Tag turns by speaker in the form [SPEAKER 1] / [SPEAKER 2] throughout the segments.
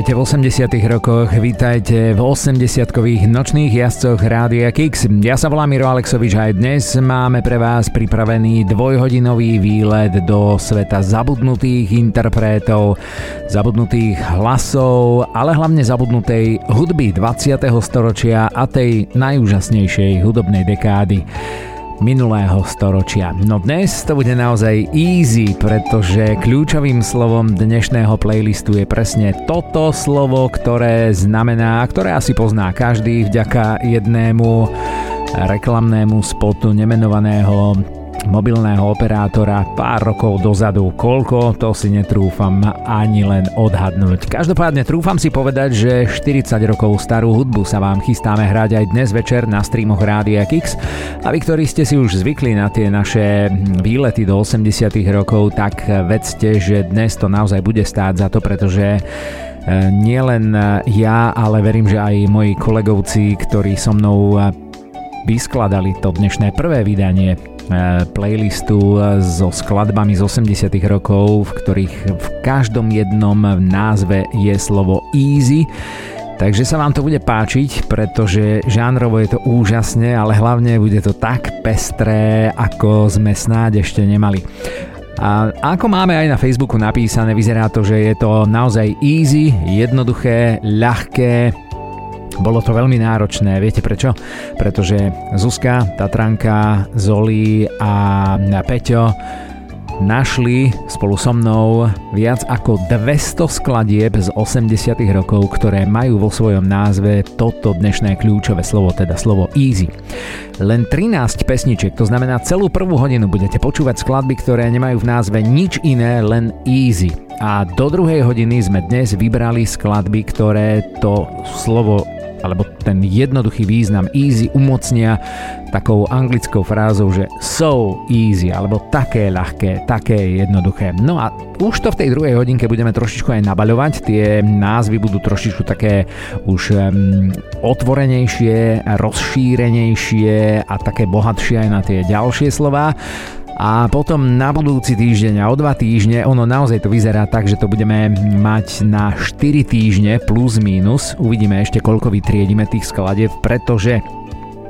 [SPEAKER 1] Vítajte v 80 rokoch, vítajte v 80-kových nočných jazdcoch Rádia Kix. Ja sa volám Miro Alexovič a aj dnes máme pre vás pripravený dvojhodinový výlet do sveta zabudnutých interpretov, zabudnutých hlasov, ale hlavne zabudnutej hudby 20. storočia a tej najúžasnejšej hudobnej dekády minulého storočia. No dnes to bude naozaj easy, pretože kľúčovým slovom dnešného playlistu je presne toto slovo, ktoré znamená, ktoré asi pozná každý vďaka jednému reklamnému spotu nemenovaného mobilného operátora pár rokov dozadu. Koľko, to si netrúfam ani len odhadnúť. Každopádne trúfam si povedať, že 40 rokov starú hudbu sa vám chystáme hrať aj dnes večer na streamoch Rádia Kix. A vy, ktorí ste si už zvykli na tie naše výlety do 80 rokov, tak vedzte, že dnes to naozaj bude stáť za to, pretože e, nielen ja, ale verím, že aj moji kolegovci, ktorí so mnou vyskladali to dnešné prvé vydanie E, playlistu so skladbami z 80 rokov, v ktorých v každom jednom názve je slovo easy. Takže sa vám to bude páčiť, pretože žánrovo je to úžasne, ale hlavne bude to tak pestré, ako sme snáď ešte nemali. A ako máme aj na Facebooku napísané, vyzerá to, že je to naozaj easy, jednoduché, ľahké, bolo to veľmi náročné, viete prečo? Pretože Zuzka, Tatranka, Zoli a Peťo našli spolu so mnou viac ako 200 skladieb z 80 rokov, ktoré majú vo svojom názve toto dnešné kľúčové slovo, teda slovo easy. Len 13 pesničiek, to znamená celú prvú hodinu budete počúvať skladby, ktoré nemajú v názve nič iné, len easy. A do druhej hodiny sme dnes vybrali skladby, ktoré to slovo alebo ten jednoduchý význam easy umocnia takou anglickou frázou, že so easy, alebo také ľahké, také jednoduché. No a už to v tej druhej hodinke budeme trošičku aj nabaľovať, tie názvy budú trošičku také už um, otvorenejšie, rozšírenejšie a také bohatšie aj na tie ďalšie slova a potom na budúci týždeň a o dva týždne ono naozaj to vyzerá tak, že to budeme mať na 4 týždne plus minus. Uvidíme ešte koľko vytriedime tých skladieb, pretože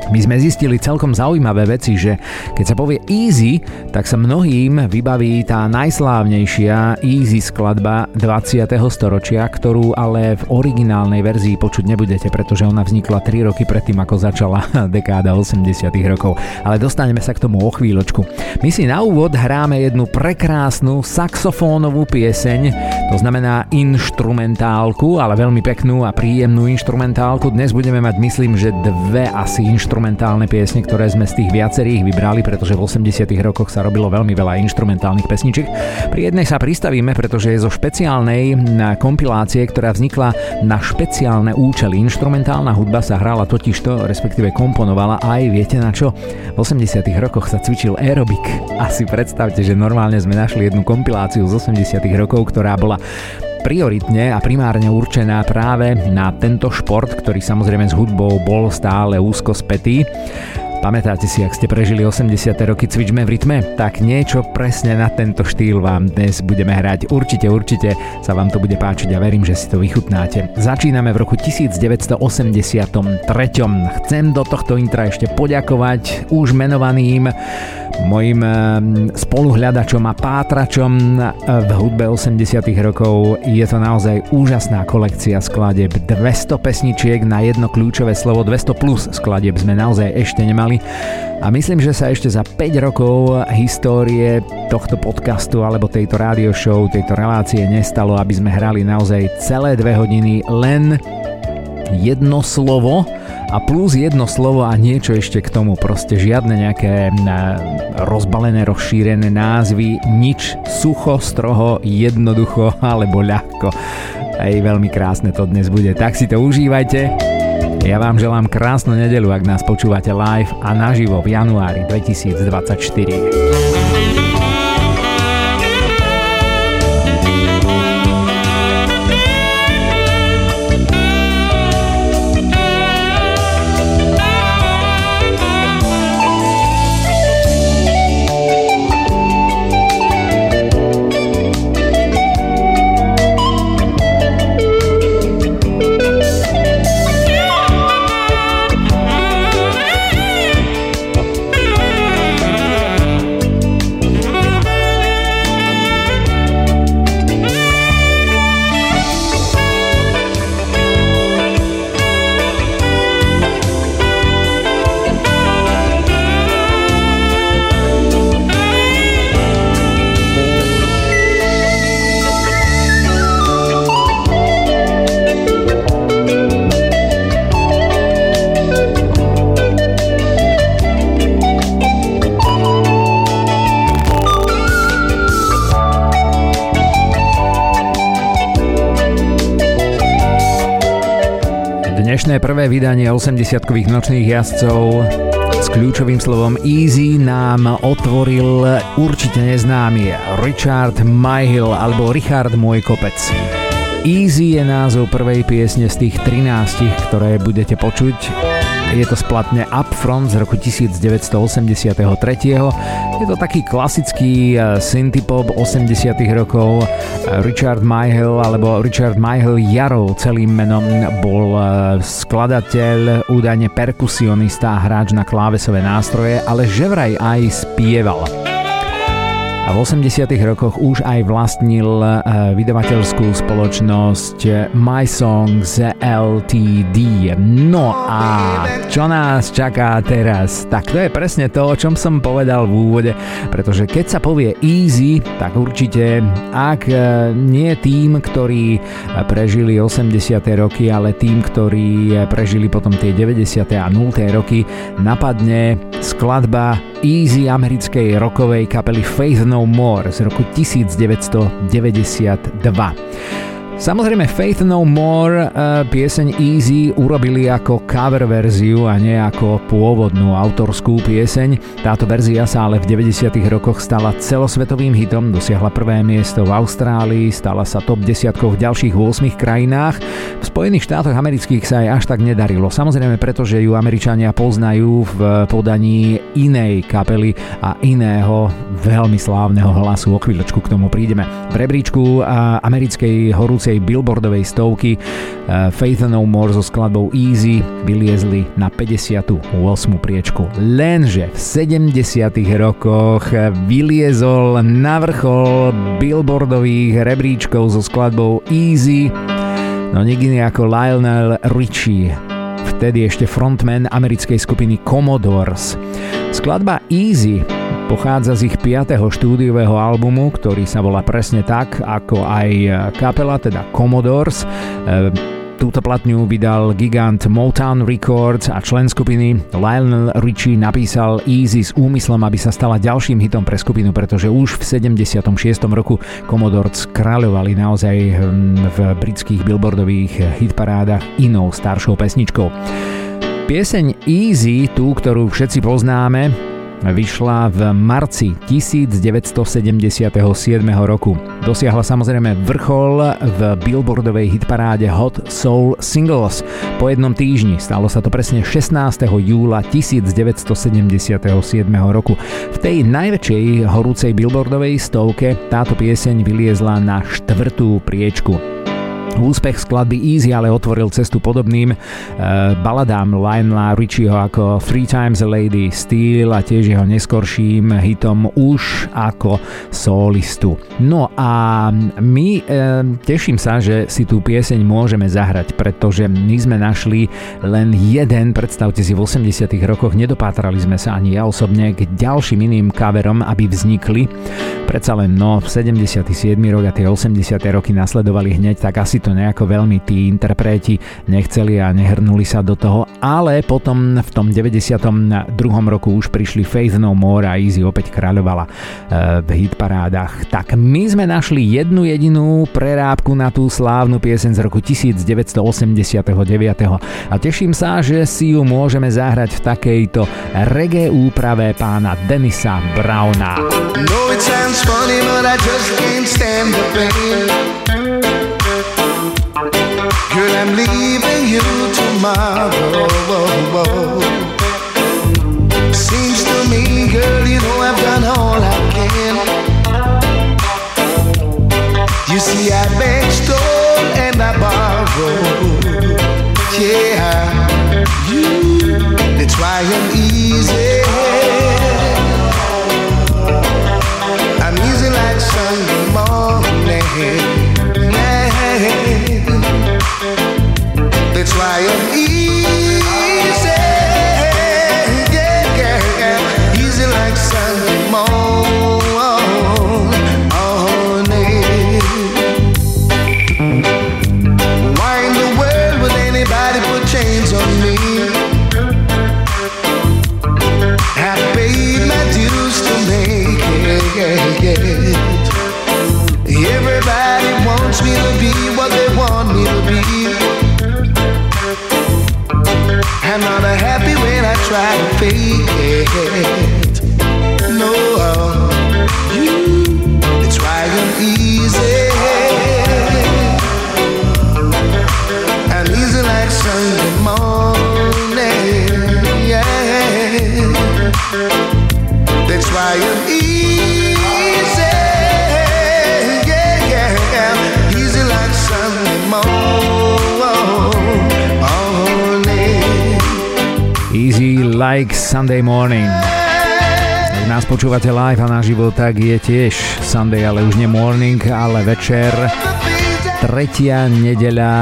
[SPEAKER 1] my sme zistili celkom zaujímavé veci, že keď sa povie easy, tak sa mnohým vybaví tá najslávnejšia easy skladba 20. storočia, ktorú ale v originálnej verzii počuť nebudete, pretože ona vznikla 3 roky predtým, ako začala dekáda 80. rokov. Ale dostaneme sa k tomu o chvíľočku. My si na úvod hráme jednu prekrásnu saxofónovú pieseň, to znamená inštrumentálku, ale veľmi peknú a príjemnú inštrumentálku. Dnes budeme mať, myslím, že dve asi inštrumentálky inštrumentálne piesne, ktoré sme z tých viacerých vybrali, pretože v 80 rokoch sa robilo veľmi veľa inštrumentálnych pesničiek. Pri jednej sa pristavíme, pretože je zo špeciálnej kompilácie, ktorá vznikla na špeciálne účely. Inštrumentálna hudba sa hrala totižto, respektíve komponovala aj, viete na čo? V 80 rokoch sa cvičil aerobik. Asi predstavte, že normálne sme našli jednu kompiláciu z 80 rokov, ktorá bola prioritne a primárne určená práve na tento šport, ktorý samozrejme s hudbou bol stále úzko spätý. Pamätáte si, ak ste prežili 80. roky cvičme v rytme? Tak niečo presne na tento štýl vám dnes budeme hrať. Určite, určite sa vám to bude páčiť a verím, že si to vychutnáte. Začíname v roku 1983. Chcem do tohto intra ešte poďakovať už menovaným mojim spoluhľadačom a pátračom v hudbe 80 rokov. Je to naozaj úžasná kolekcia skladeb. 200 pesničiek na jedno kľúčové slovo, 200 plus skladeb sme naozaj ešte nemali mali. A myslím, že sa ešte za 5 rokov histórie tohto podcastu alebo tejto rádio show, tejto relácie nestalo, aby sme hrali naozaj celé dve hodiny len jedno slovo a plus jedno slovo a niečo ešte k tomu. Proste žiadne nejaké rozbalené, rozšírené názvy, nič sucho, stroho, jednoducho alebo ľahko. Aj veľmi krásne to dnes bude. Tak si to užívajte. Ja vám želám krásnu nedelu, ak nás počúvate live a naživo v januári 2024. vydanie 80-kových nočných jazdcov s kľúčovým slovom Easy nám otvoril určite neznámy Richard Myhill alebo Richard Môj kopec. Easy je názov prvej piesne z tých 13, ktoré budete počuť. Je to splatne Upfront z roku 1983. Je to taký klasický eh, synthpop 80 rokov. Richard Myhill alebo Richard Myhill Jarov celým menom bol eh, skladateľ, údajne perkusionista hráč na klávesové nástroje, ale že vraj aj spieval a v 80 rokoch už aj vlastnil eh, vydavateľskú spoločnosť My Songs LTD. No a čo nás čaká teraz? Tak to je presne to, o čom som povedal v úvode, pretože keď sa povie easy, tak určite ak eh, nie tým, ktorí prežili 80. roky, ale tým, ktorí prežili potom tie 90. a 0. roky, napadne skladba easy americkej rokovej kapely Faith No More z roku 1992. Samozrejme Faith No More uh, pieseň Easy urobili ako cover verziu a nie ako pôvodnú autorskú pieseň. Táto verzia sa ale v 90. rokoch stala celosvetovým hitom, dosiahla prvé miesto v Austrálii, stala sa top 10 v ďalších 8 krajinách. V Spojených štátoch amerických sa aj až tak nedarilo. Samozrejme preto, že ju Američania poznajú v podaní inej kapely a iného veľmi slávneho hlasu. O chvíľočku k tomu prídeme. V rebríčku americkej horúcej najvyššej billboardovej stovky eh, Faith No More so skladbou Easy vyliezli na 58. priečku. Lenže v 70. rokoch vyliezol na vrchol billboardových rebríčkov so skladbou Easy no nikdy ako Lionel Richie vtedy ešte frontman americkej skupiny Commodores. Skladba Easy Pochádza z ich 5. štúdiového albumu, ktorý sa volá presne tak, ako aj kapela, teda Commodores. E, túto platňu vydal gigant Motown Records a člen skupiny Lionel Richie napísal Easy s úmyslom, aby sa stala ďalším hitom pre skupinu, pretože už v 76. roku Commodores kráľovali naozaj hm, v britských billboardových hitparádach inou staršou pesničkou. Pieseň Easy, tú, ktorú všetci poznáme, vyšla v marci 1977 roku. Dosiahla samozrejme vrchol v billboardovej hitparáde Hot Soul Singles po jednom týždni. Stalo sa to presne 16. júla 1977 roku. V tej najväčšej horúcej billboardovej stovke táto pieseň vyliezla na štvrtú priečku. Úspech skladby Easy ale otvoril cestu podobným uh, baladám Lionela Richieho ako Three Times a Lady, Steel a tiež jeho neskorším hitom už ako solistu. No a my uh, teším sa, že si tú pieseň môžeme zahrať, pretože my sme našli len jeden, predstavte si v 80 rokoch, nedopátrali sme sa ani ja osobne k ďalším iným coverom, aby vznikli. Predsa len no, 77 rok a tie 80 roky nasledovali hneď, tak asi to nejako veľmi tí interpreti nechceli a nehrnuli sa do toho, ale potom v tom 92. roku už prišli Faith No More a Easy opäť kráľovala e, v hitparádach. Tak my sme našli jednu jedinú prerábku na tú slávnu piesen z roku 1989 a teším sa, že si ju môžeme zahrať v takejto reggae úprave pána Denisa Browna. No, it sounds funny, but I just can't stand the pain. Girl, I'm leaving you tomorrow. Seems to me, girl, you know I've done all I can. You see, I beg, stole, and I borrowed. Yeah, you, why I'm easy. I'm easy like Sunday morning triumph. try to fake it. No, you, it's why you Like Sunday Morning. Ak nás počúvate live a naživo, tak je tiež Sunday, ale už nie morning, ale večer. Tretia nedeľa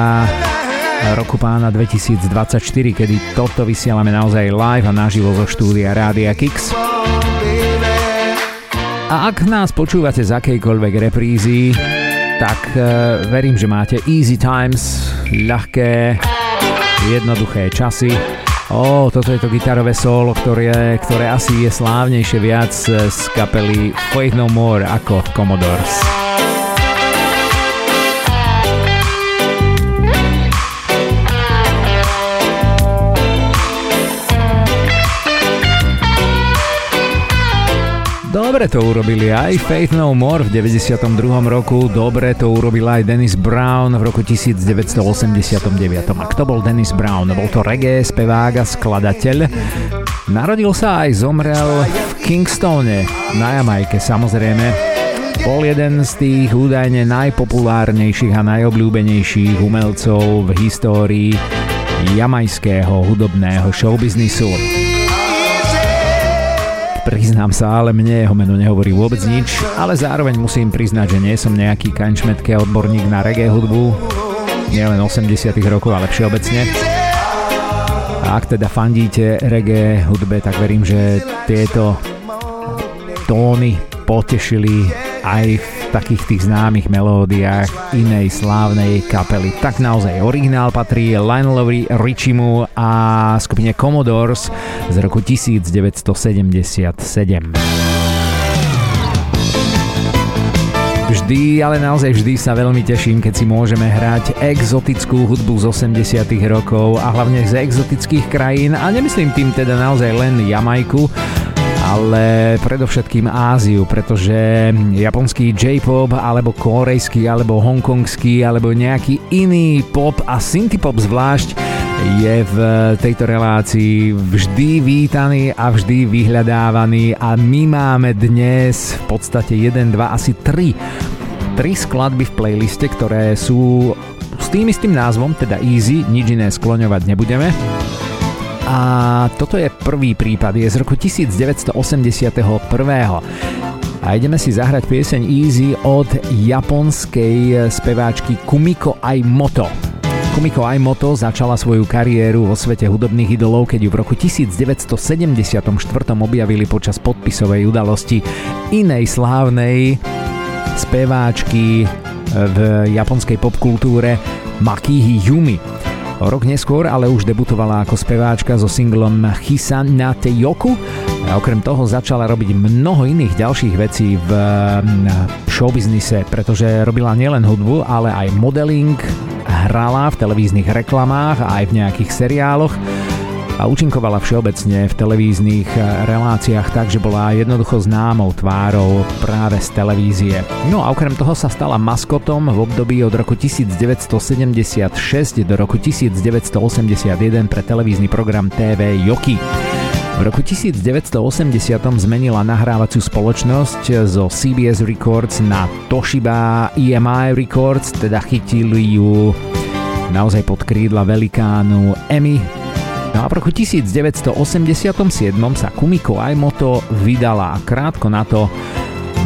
[SPEAKER 1] roku pána 2024, kedy toto vysielame naozaj live a naživo zo štúdia Rádia Kix. A ak nás počúvate z akejkoľvek reprízy, tak uh, verím, že máte easy times, ľahké, jednoduché časy Ó, oh, toto je to gitarové solo, ktoré, ktoré asi je slávnejšie viac z kapely Faith No More ako Commodores. Dobre to urobili aj Faith No More v 92. roku, dobre to urobil aj Dennis Brown v roku 1989. A kto bol Dennis Brown? Bol to reggae, spevák a skladateľ. Narodil sa aj zomrel v Kingstone na Jamajke samozrejme. Bol jeden z tých údajne najpopulárnejších a najobľúbenejších umelcov v histórii jamajského hudobného showbiznisu. Priznám sa, ale mne jeho meno nehovorí vôbec nič, ale zároveň musím priznať, že nie som nejaký kančmetke odborník na reggae hudbu, nielen 80 rokov, ale všeobecne. A ak teda fandíte reggae hudbe, tak verím, že tieto tóny potešili aj takých tých známych melódiách inej slávnej kapely. Tak naozaj originál patrí Lionelovi Richimu a skupine Commodores z roku 1977. Vždy, ale naozaj vždy sa veľmi teším, keď si môžeme hrať exotickú hudbu z 80 rokov a hlavne z exotických krajín a nemyslím tým teda naozaj len Jamajku, ale predovšetkým Áziu, pretože japonský J-pop, alebo korejský, alebo hongkongský, alebo nejaký iný pop a synthpop zvlášť je v tejto relácii vždy vítaný a vždy vyhľadávaný a my máme dnes v podstate 1, 2, asi 3 tri skladby v playliste, ktoré sú s tým istým názvom, teda Easy, nič iné skloňovať nebudeme. A toto je prvý prípad, je z roku 1981. A ideme si zahrať pieseň Easy od japonskej speváčky Kumiko Aimoto. Kumiko Aimoto začala svoju kariéru vo svete hudobných idolov, keď ju v roku 1974 objavili počas podpisovej udalosti inej slávnej speváčky v japonskej popkultúre Makihi Yumi. Rok neskôr ale už debutovala ako speváčka so singlom Hisa na Teyoku a okrem toho začala robiť mnoho iných ďalších vecí v mm, showbiznise, pretože robila nielen hudbu, ale aj modeling, hrala v televíznych reklamách a aj v nejakých seriáloch a účinkovala všeobecne v televíznych eh, reláciách tak, že bola jednoducho známou tvárou práve z televízie. No a okrem toho sa stala maskotom v období od roku 1976 do roku 1981 pre televízny program TV Joki. V roku 1980 zmenila nahrávaciu spoločnosť zo CBS Records na Toshiba EMI Records, teda chytili ju naozaj pod krídla velikánu Emmy a v roku 1987 sa Kumiko Aimoto vydala krátko na to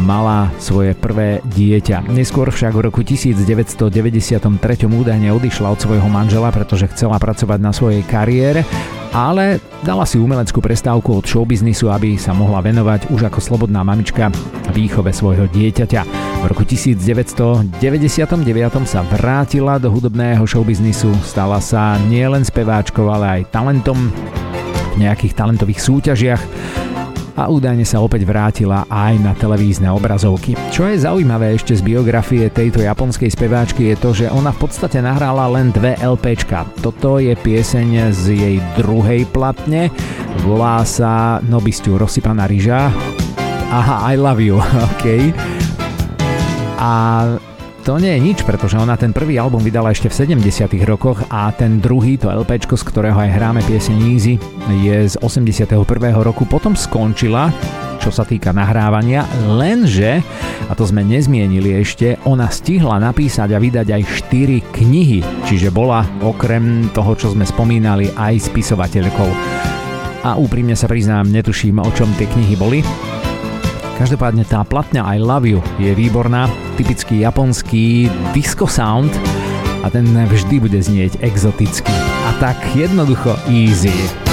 [SPEAKER 1] mala svoje prvé dieťa. Neskôr však v roku 1993 údajne odišla od svojho manžela, pretože chcela pracovať na svojej kariére ale dala si umeleckú prestávku od showbiznisu, aby sa mohla venovať už ako slobodná mamička výchove svojho dieťaťa. V roku 1999 sa vrátila do hudobného showbiznisu, stala sa nielen speváčkou, ale aj talentom v nejakých talentových súťažiach a údajne sa opäť vrátila aj na televízne obrazovky. Čo je zaujímavé ešte z biografie tejto japonskej speváčky je to, že ona v podstate nahrála len dve LPčka. Toto je pieseň z jej druhej platne, volá sa Nobistiu rozsypaná ryža. Aha, I love you, ok. A to nie je nič, pretože ona ten prvý album vydala ešte v 70 rokoch a ten druhý, to LP, z ktorého aj hráme pieseň Easy, je z 81. roku. Potom skončila čo sa týka nahrávania, lenže, a to sme nezmienili ešte, ona stihla napísať a vydať aj 4 knihy, čiže bola okrem toho, čo sme spomínali, aj spisovateľkou.
[SPEAKER 2] a úprimne sa priznám, netuším, o čom tie knihy boli. Každopádne tá platňa I Love You je výborná, typický japonský disco sound a ten vždy bude znieť exoticky. A tak jednoducho easy.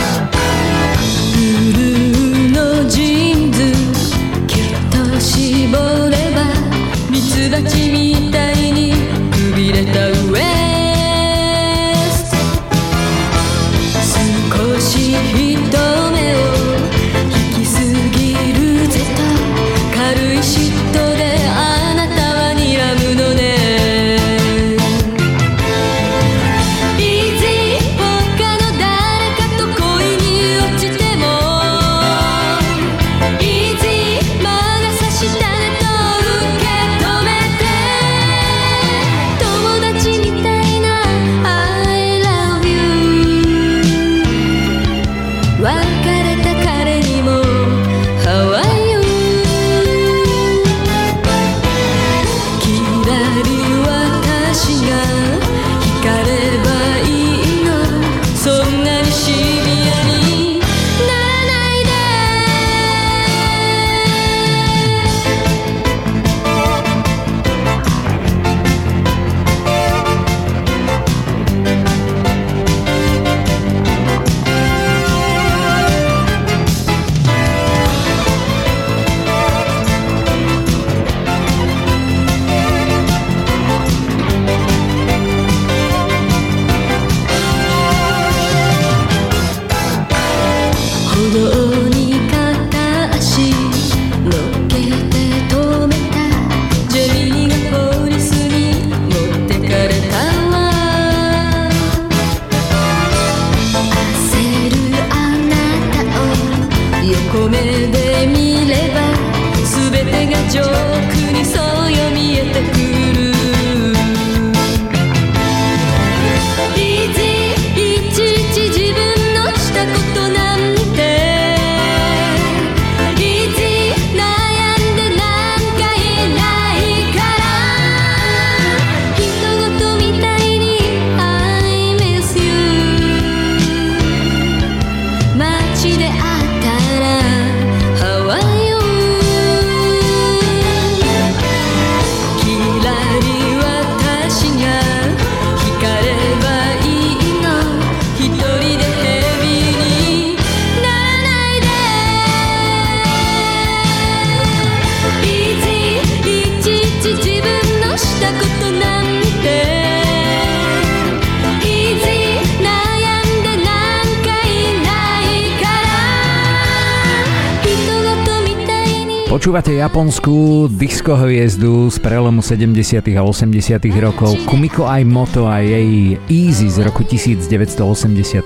[SPEAKER 2] Japonskú disco hviezdu z prelomu 70. a 80. rokov Kumiko Moto a jej Easy z roku 1981.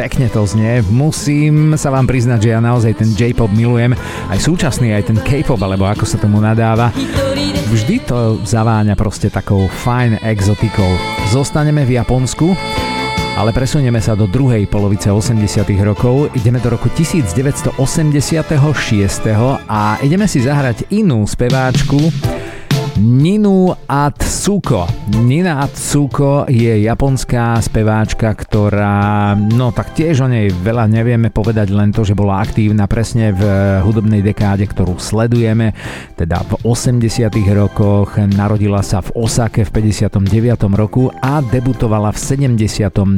[SPEAKER 2] Pekne to znie, musím sa vám priznať, že ja naozaj ten J-pop milujem, aj súčasný, aj ten K-pop, alebo ako sa tomu nadáva. Vždy to zaváňa proste takou fajn exotikou. Zostaneme v Japonsku, ale presunieme sa do druhej polovice 80 rokov, ideme do roku 1986 a ideme si zahrať inú speváčku, Ninu Atsuko. Nina Atsuko je japonská speváčka, ktorá, no tak tiež o nej veľa nevieme povedať, len to, že bola aktívna presne v hudobnej dekáde, ktorú sledujeme, teda v 80 rokoch, narodila sa v Osake v 59. roku a debutovala v 79.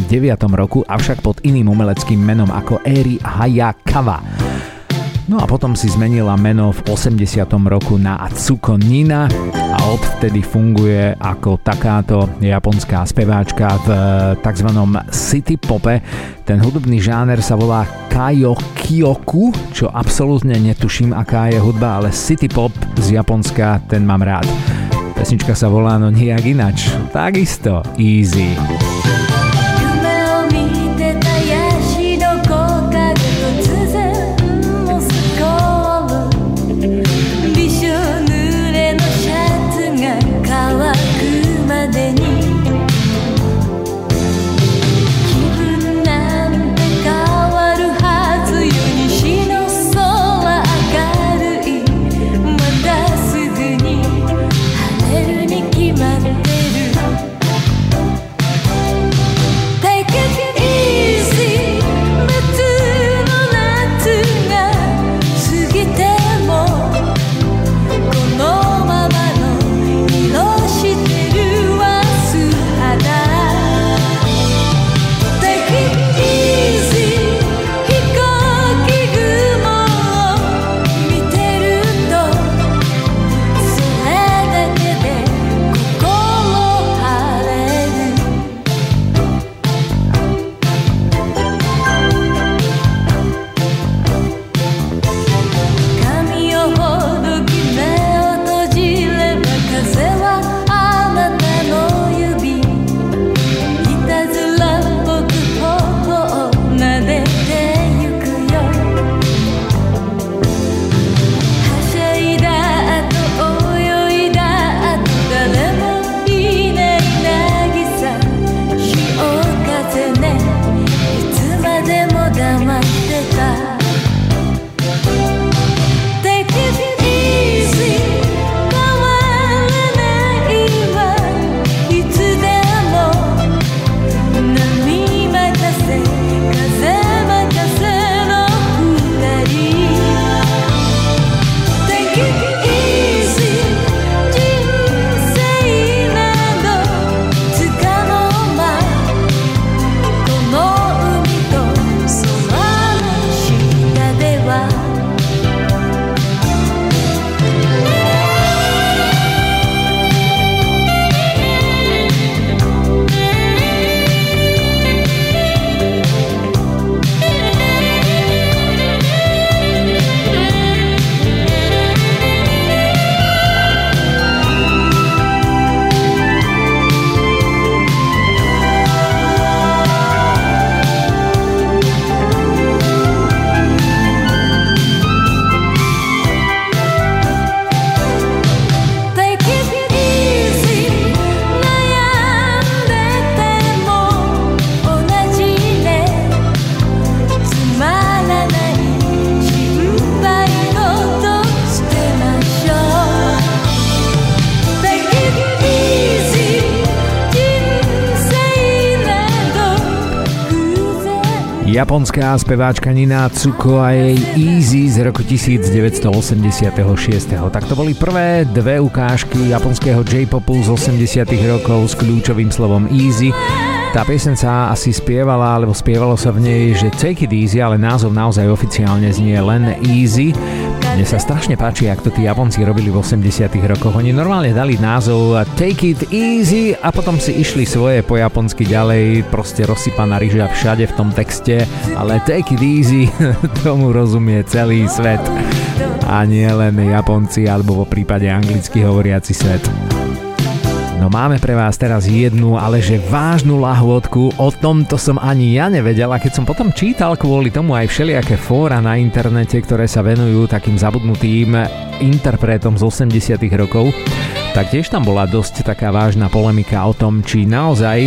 [SPEAKER 2] roku, avšak pod iným umeleckým menom ako Eri Hayakawa. No a potom si zmenila meno v 80. roku na Atsuko Nina a odvtedy funguje ako takáto japonská speváčka v tzv. city pope. Ten hudobný žáner sa volá Kaio Kyoku, čo absolútne netuším, aká je hudba, ale city pop z Japonska, ten mám rád. Pesnička sa volá no nijak inač. Takisto easy.
[SPEAKER 1] Japonská speváčka Nina Tsuko a jej Easy z roku 1986. Tak to boli prvé dve ukážky japonského J-popu z 80 rokov s kľúčovým slovom Easy. Tá piesen sa asi spievala, alebo spievalo sa v nej, že Take It Easy, ale názov naozaj oficiálne znie len Easy. Mne sa strašne páči, ako to tí Japonci robili v 80 rokoch. Oni normálne dali názov Take It Easy a potom si išli svoje po japonsky ďalej, proste rozsypaná ryža všade v tom texte, ale Take It Easy, tomu rozumie celý svet a nie len Japonci alebo vo prípade anglicky hovoriaci svet. Máme pre vás teraz jednu, ale že vážnu lahôdku, o tomto som ani ja nevedel a keď som potom čítal kvôli tomu aj všelijaké fóra na internete, ktoré sa venujú takým zabudnutým interpretom z 80 rokov, tak tiež tam bola dosť taká vážna polemika o tom, či naozaj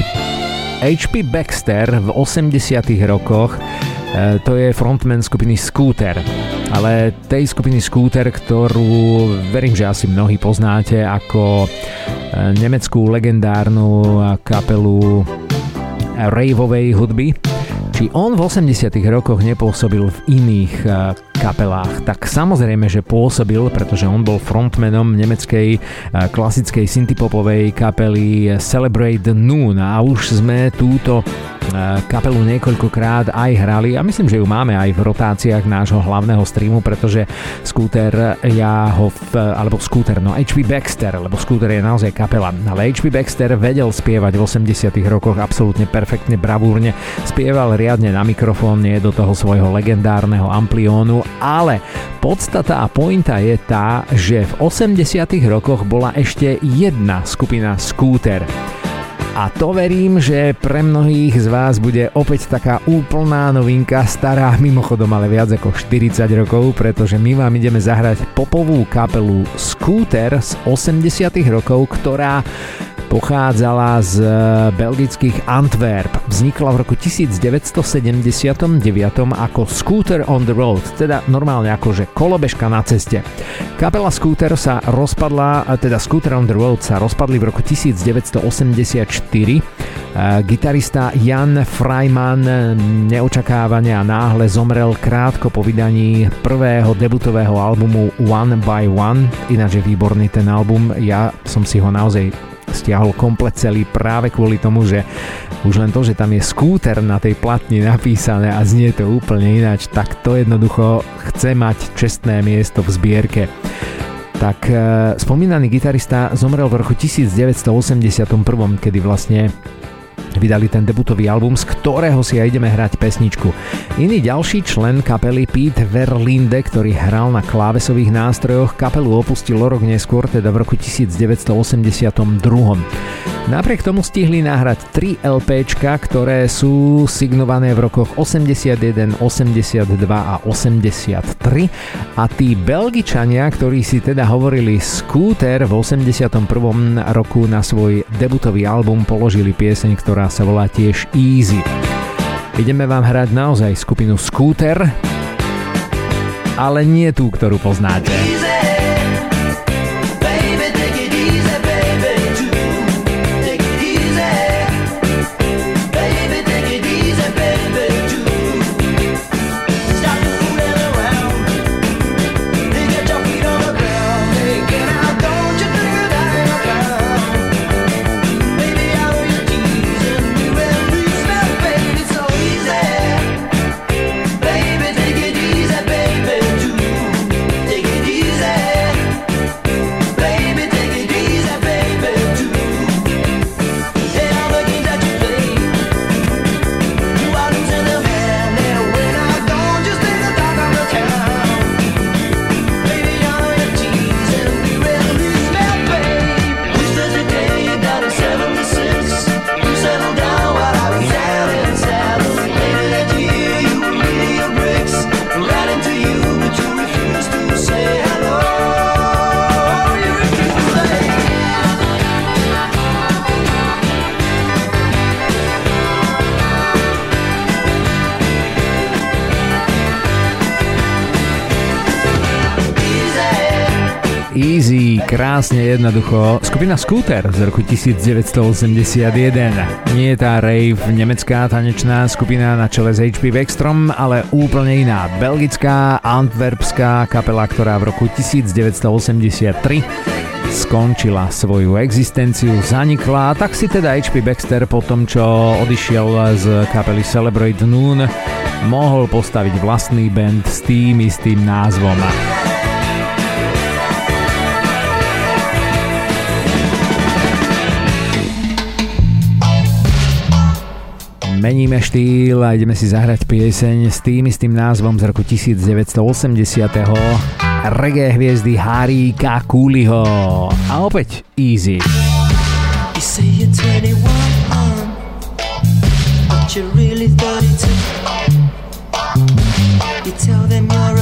[SPEAKER 1] H.P. Baxter v 80 rokoch e, to je frontman skupiny Scooter. Ale tej skupiny Scooter, ktorú verím, že asi mnohí poznáte ako nemeckú legendárnu kapelu raveovej hudby. Či on v 80 rokoch nepôsobil v iných eh, kapelách, tak samozrejme, že pôsobil, pretože on bol frontmanom nemeckej eh, klasickej synthpopovej kapely Celebrate the Noon a už sme túto kapelu niekoľkokrát aj hrali a myslím, že ju máme aj v rotáciách nášho hlavného streamu, pretože Scooter, ja ho, v, alebo Scooter, no H.P. Baxter, lebo Scooter je naozaj kapela, ale H.P. Baxter vedel spievať v 80 rokoch absolútne perfektne, bravúrne, spieval riadne na mikrofón, nie do toho svojho legendárneho ampliónu, ale podstata a pointa je tá, že v 80 rokoch bola ešte jedna skupina Scooter a to verím, že pre mnohých z vás bude opäť taká úplná novinka, stará mimochodom ale viac ako 40 rokov, pretože my vám ideme zahrať popovú kapelu Scooter z 80 rokov, ktorá pochádzala z eh, belgických Antwerp. Vznikla v roku 1979 ako Scooter on the Road, teda normálne ako že kolobežka na ceste. Kapela Scooter sa rozpadla, eh, teda Scooter on the Road sa rozpadli v roku 1984. Eh, gitarista Jan Freiman a náhle zomrel krátko po vydaní prvého debutového albumu One by One, ináč je výborný ten album, ja som si ho naozaj stiahol komplet celý práve kvôli tomu, že už len to, že tam je skúter na tej platni napísané a znie to úplne ináč, tak to jednoducho chce mať čestné miesto v zbierke. Tak e, spomínaný gitarista zomrel v roku 1981, kedy vlastne vydali ten debutový album, z ktorého si aj ideme hrať pesničku. Iný ďalší člen kapely Pete Verlinde, ktorý hral na klávesových nástrojoch, kapelu opustil rok neskôr, teda v roku 1982. Napriek tomu stihli nahrať 3 LPčka, ktoré sú signované v rokoch 81, 82 a 83 a tí Belgičania, ktorí si teda hovorili Scooter v 81. roku na svoj debutový album položili pieseň, ktorá sa volá tiež Easy. Ideme vám hrať naozaj skupinu Scooter, ale nie tú, ktorú poznáte. Easy. Krásne jednoducho. Skupina Scooter z roku 1981. Nie je tá rave nemecká tanečná skupina na čele s HP Backstrom, ale úplne iná. Belgická, antwerpská kapela, ktorá v roku 1983 skončila svoju existenciu, zanikla a tak si teda HP Baxter po tom, čo odišiel z kapely Celebrate Noon, mohol postaviť vlastný band s tým istým názvom. Meníme štýl a ideme si zahrať pieseň s tým istým názvom z roku 1980. Reggae hviezdy Harika Cooleyho. A opäť Easy. You say you're 21, but you're really 32. You tell them you're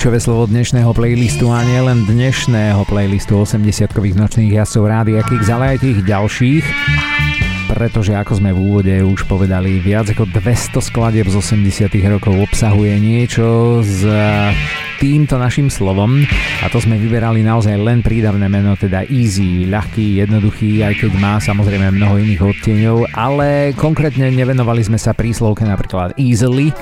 [SPEAKER 1] kľúčové slovo dnešného playlistu a nielen dnešného playlistu 80-kových nočných jazdcov Rádia Kix, ale aj tých ďalších. Pretože ako sme v úvode už povedali, viac ako 200 skladieb z 80 rokov obsahuje niečo s týmto našim slovom. A to sme vyberali naozaj len prídavné meno, teda easy, ľahký, jednoduchý, aj keď má samozrejme mnoho iných odtieňov, ale konkrétne nevenovali sme sa príslovke napríklad easily,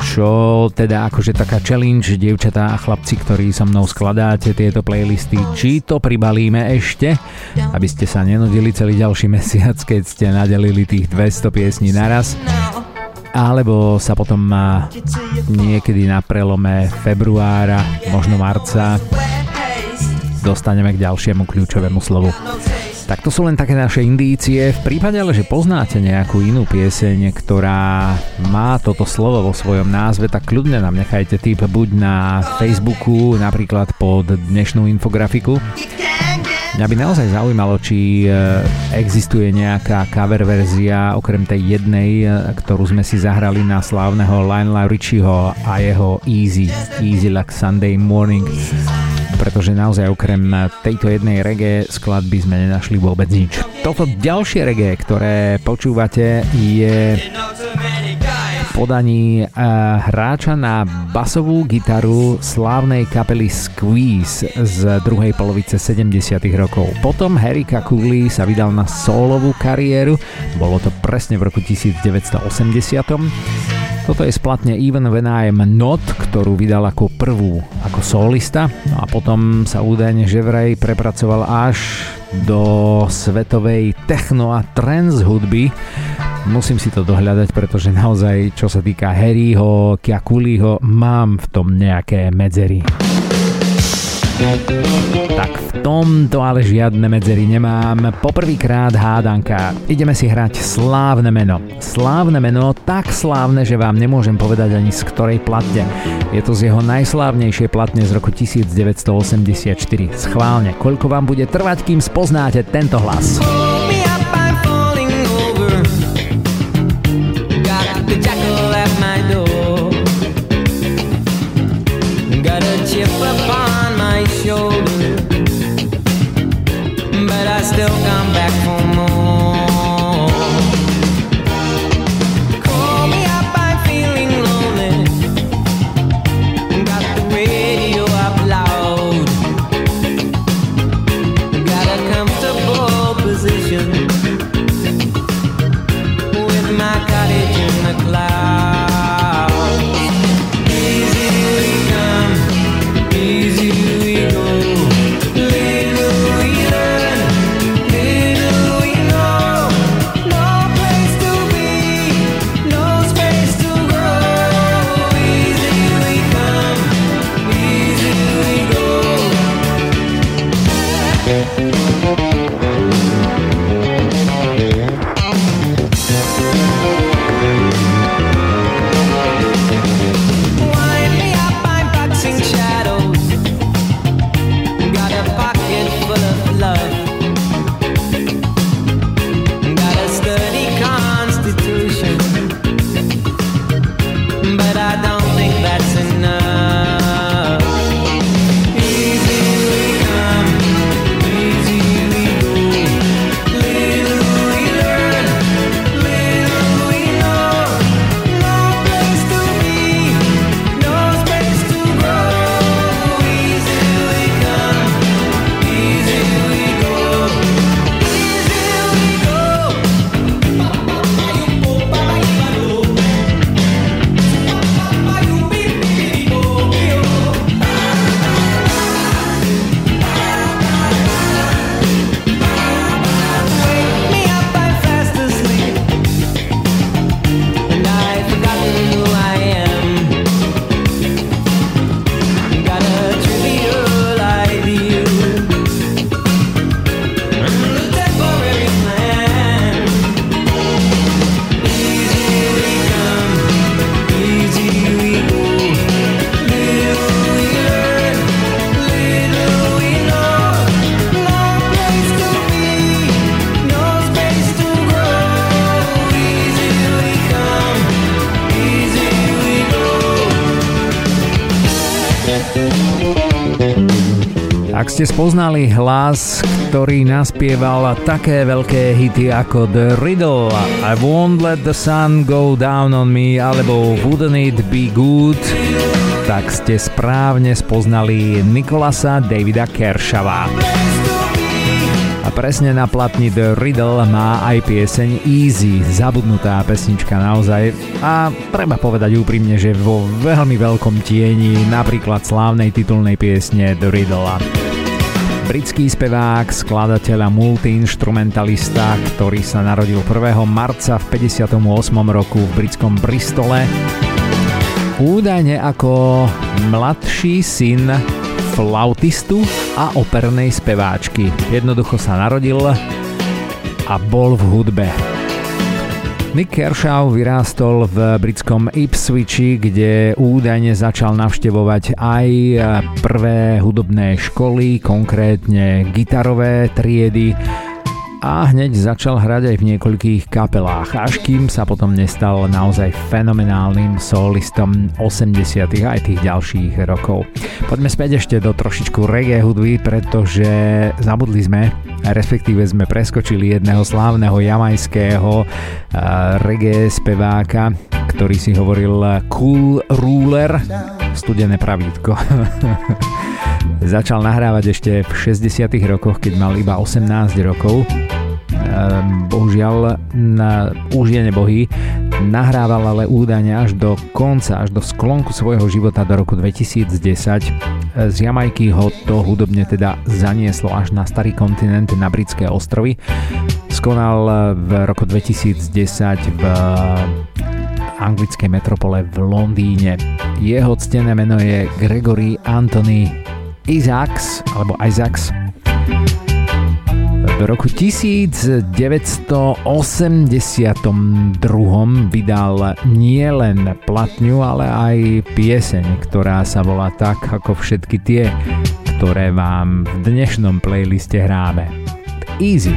[SPEAKER 1] čo teda akože taká challenge, dievčatá a chlapci, ktorí so mnou skladáte tieto playlisty, či to pribalíme ešte, aby ste sa nenudili celý ďalší mesiac, keď ste nadelili tých 200 piesní naraz, alebo sa potom niekedy na prelome februára, možno marca dostaneme k ďalšiemu kľúčovému slovu. Tak to sú len také naše indície. V prípade ale, že poznáte nejakú inú pieseň, ktorá má toto slovo vo svojom názve, tak kľudne nám nechajte tip buď na Facebooku, napríklad pod dnešnú infografiku. Mňa by naozaj zaujímalo, či e, existuje nejaká cover verzia okrem tej jednej, e, ktorú sme si zahrali na slávneho Lionela Richieho a jeho Easy, Easy like Sunday Morning pretože naozaj okrem tejto jednej reggae skladby sme nenašli vôbec nič. Toto ďalšie reggae, ktoré počúvate, je podaní hráča na basovú gitaru slávnej kapely Squeeze z druhej polovice 70 rokov. Potom Harry Cooley sa vydal na solovú kariéru, bolo to presne v roku 1980. Toto je splatne Even When I'm Not, ktorú vydal ako prvú ako solista no a potom sa údajne že vraj prepracoval až do svetovej techno a trance hudby. Musím si to dohľadať, pretože naozaj, čo sa týka Harryho, Kiakuliho, mám v tom nejaké medzery. Tak v tomto ale žiadne medzery nemám. Poprvýkrát hádanka. Ideme si hrať slávne meno. Slávne meno, tak slávne, že vám nemôžem povedať ani z ktorej platne. Je to z jeho najslávnejšej platne z roku 1984. Schválne, koľko vám bude trvať, kým spoznáte tento hlas. Got spoznali hlas, ktorý naspieval také veľké hity ako The Riddle, I Won't Let the Sun Go Down on Me alebo Wouldn't It Be Good, tak ste správne spoznali Nikolasa Davida Kershava. A presne na platni The Riddle má aj pieseň Easy, zabudnutá pesnička naozaj. A treba povedať úprimne, že vo veľmi veľkom tieni napríklad slávnej titulnej piesne The Riddle britský spevák, skladateľ a multiinstrumentalista, ktorý sa narodil 1. marca v 58. roku v britskom Bristole. Údajne ako mladší syn flautistu a opernej speváčky. Jednoducho sa narodil a bol v hudbe. Nick Kershaw vyrástol v britskom Ipswichi, kde údajne začal navštevovať aj prvé hudobné školy, konkrétne gitarové triedy a hneď začal hrať aj v niekoľkých kapelách, až kým sa potom nestal naozaj fenomenálnym solistom 80. aj tých ďalších rokov. Poďme späť ešte do trošičku reggae hudby, pretože zabudli sme respektíve sme preskočili jedného slávneho jamajského reggae speváka, ktorý si hovoril Cool Ruler, studené pravítko. Začal nahrávať ešte v 60 rokoch, keď mal iba 18 rokov. Ehm, bohužiaľ, na, už je nebohý, nahrával ale údajne až do konca, až do sklonku svojho života do roku 2010 z Jamajky ho to hudobne teda zanieslo až na starý kontinent, na britské ostrovy. Skonal v roku 2010 v anglickej metropole v Londýne. Jeho ctené meno je Gregory Anthony Isaacs, alebo Isaacs. V roku 1982 vydal nielen platňu, ale aj pieseň, ktorá sa volá tak ako všetky tie, ktoré vám v dnešnom playliste hráme. Easy.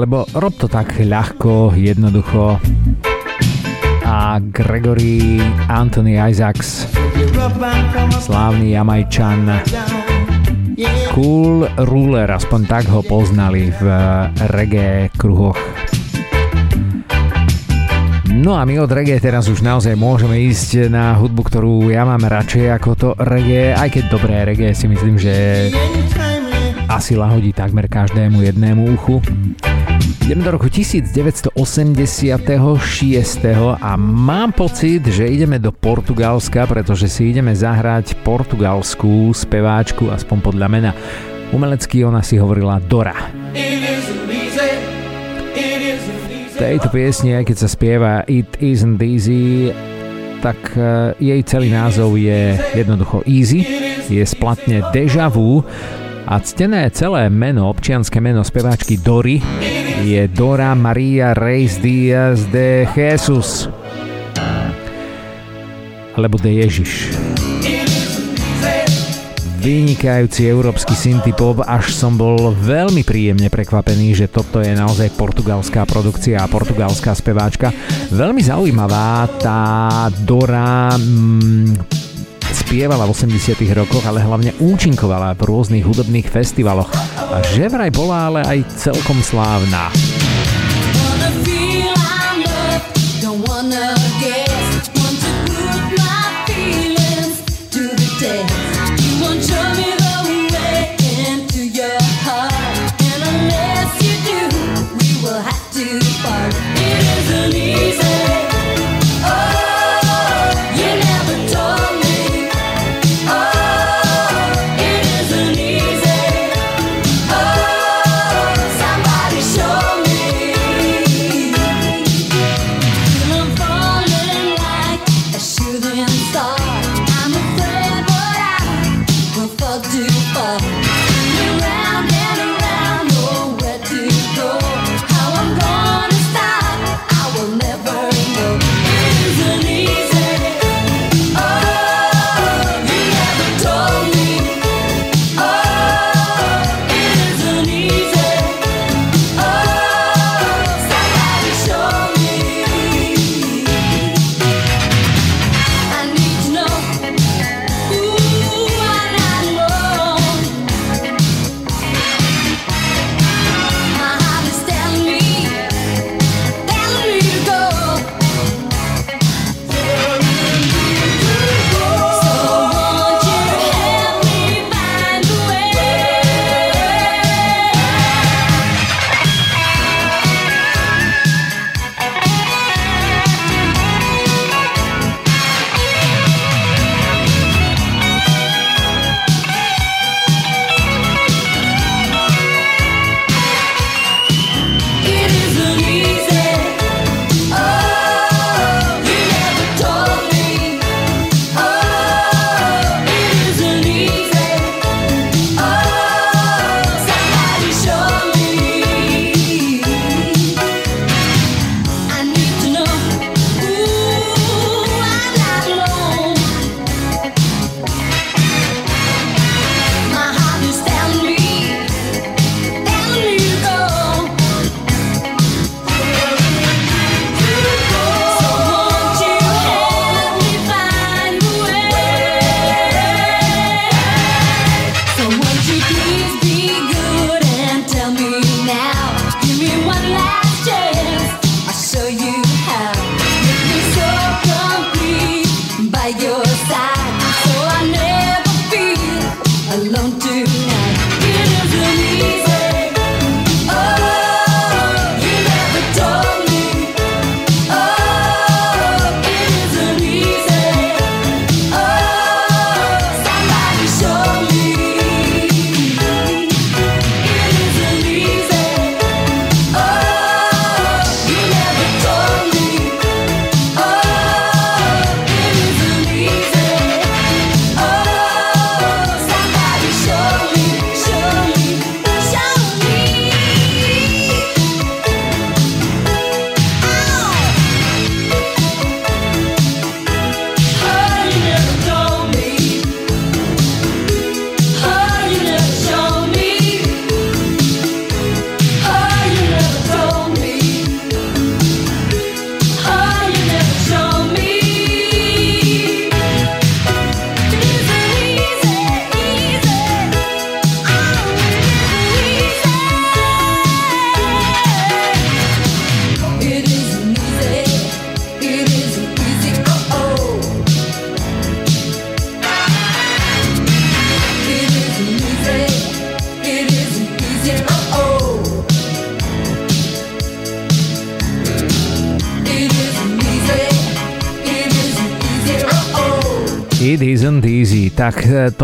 [SPEAKER 1] Alebo rob to tak ľahko, jednoducho. A Gregory Anthony Isaacs, slávny Jamajčan, Cool Ruler, aspoň tak ho poznali v reggae kruhoch. No a my od reggae teraz už naozaj môžeme ísť na hudbu, ktorú ja mám radšej ako to reggae, aj keď dobré reggae si myslím, že asi lahodí takmer každému jednému uchu. Ideme do roku 1986 a mám pocit, že ideme do Portugalska, pretože si ideme zahrať portugalskú speváčku, aspoň podľa mena. Umelecky ona si hovorila Dora. Tejto piesni, aj keď sa spieva It Isn't Easy, tak eh, jej celý názov je jednoducho Easy, je splatne Deja Vu a ctené celé meno, občianské meno speváčky Dory je Dora Maria Reis Diaz de Jesus alebo de Ježiš. Vynikajúci európsky synthie pop, až som bol veľmi príjemne prekvapený, že toto je naozaj portugalská produkcia a portugalská speváčka. Veľmi zaujímavá tá Dora mm, spievala v 80 rokoch, ale hlavne účinkovala v rôznych hudobných festivaloch. A že vraj bola ale aj celkom slávna. It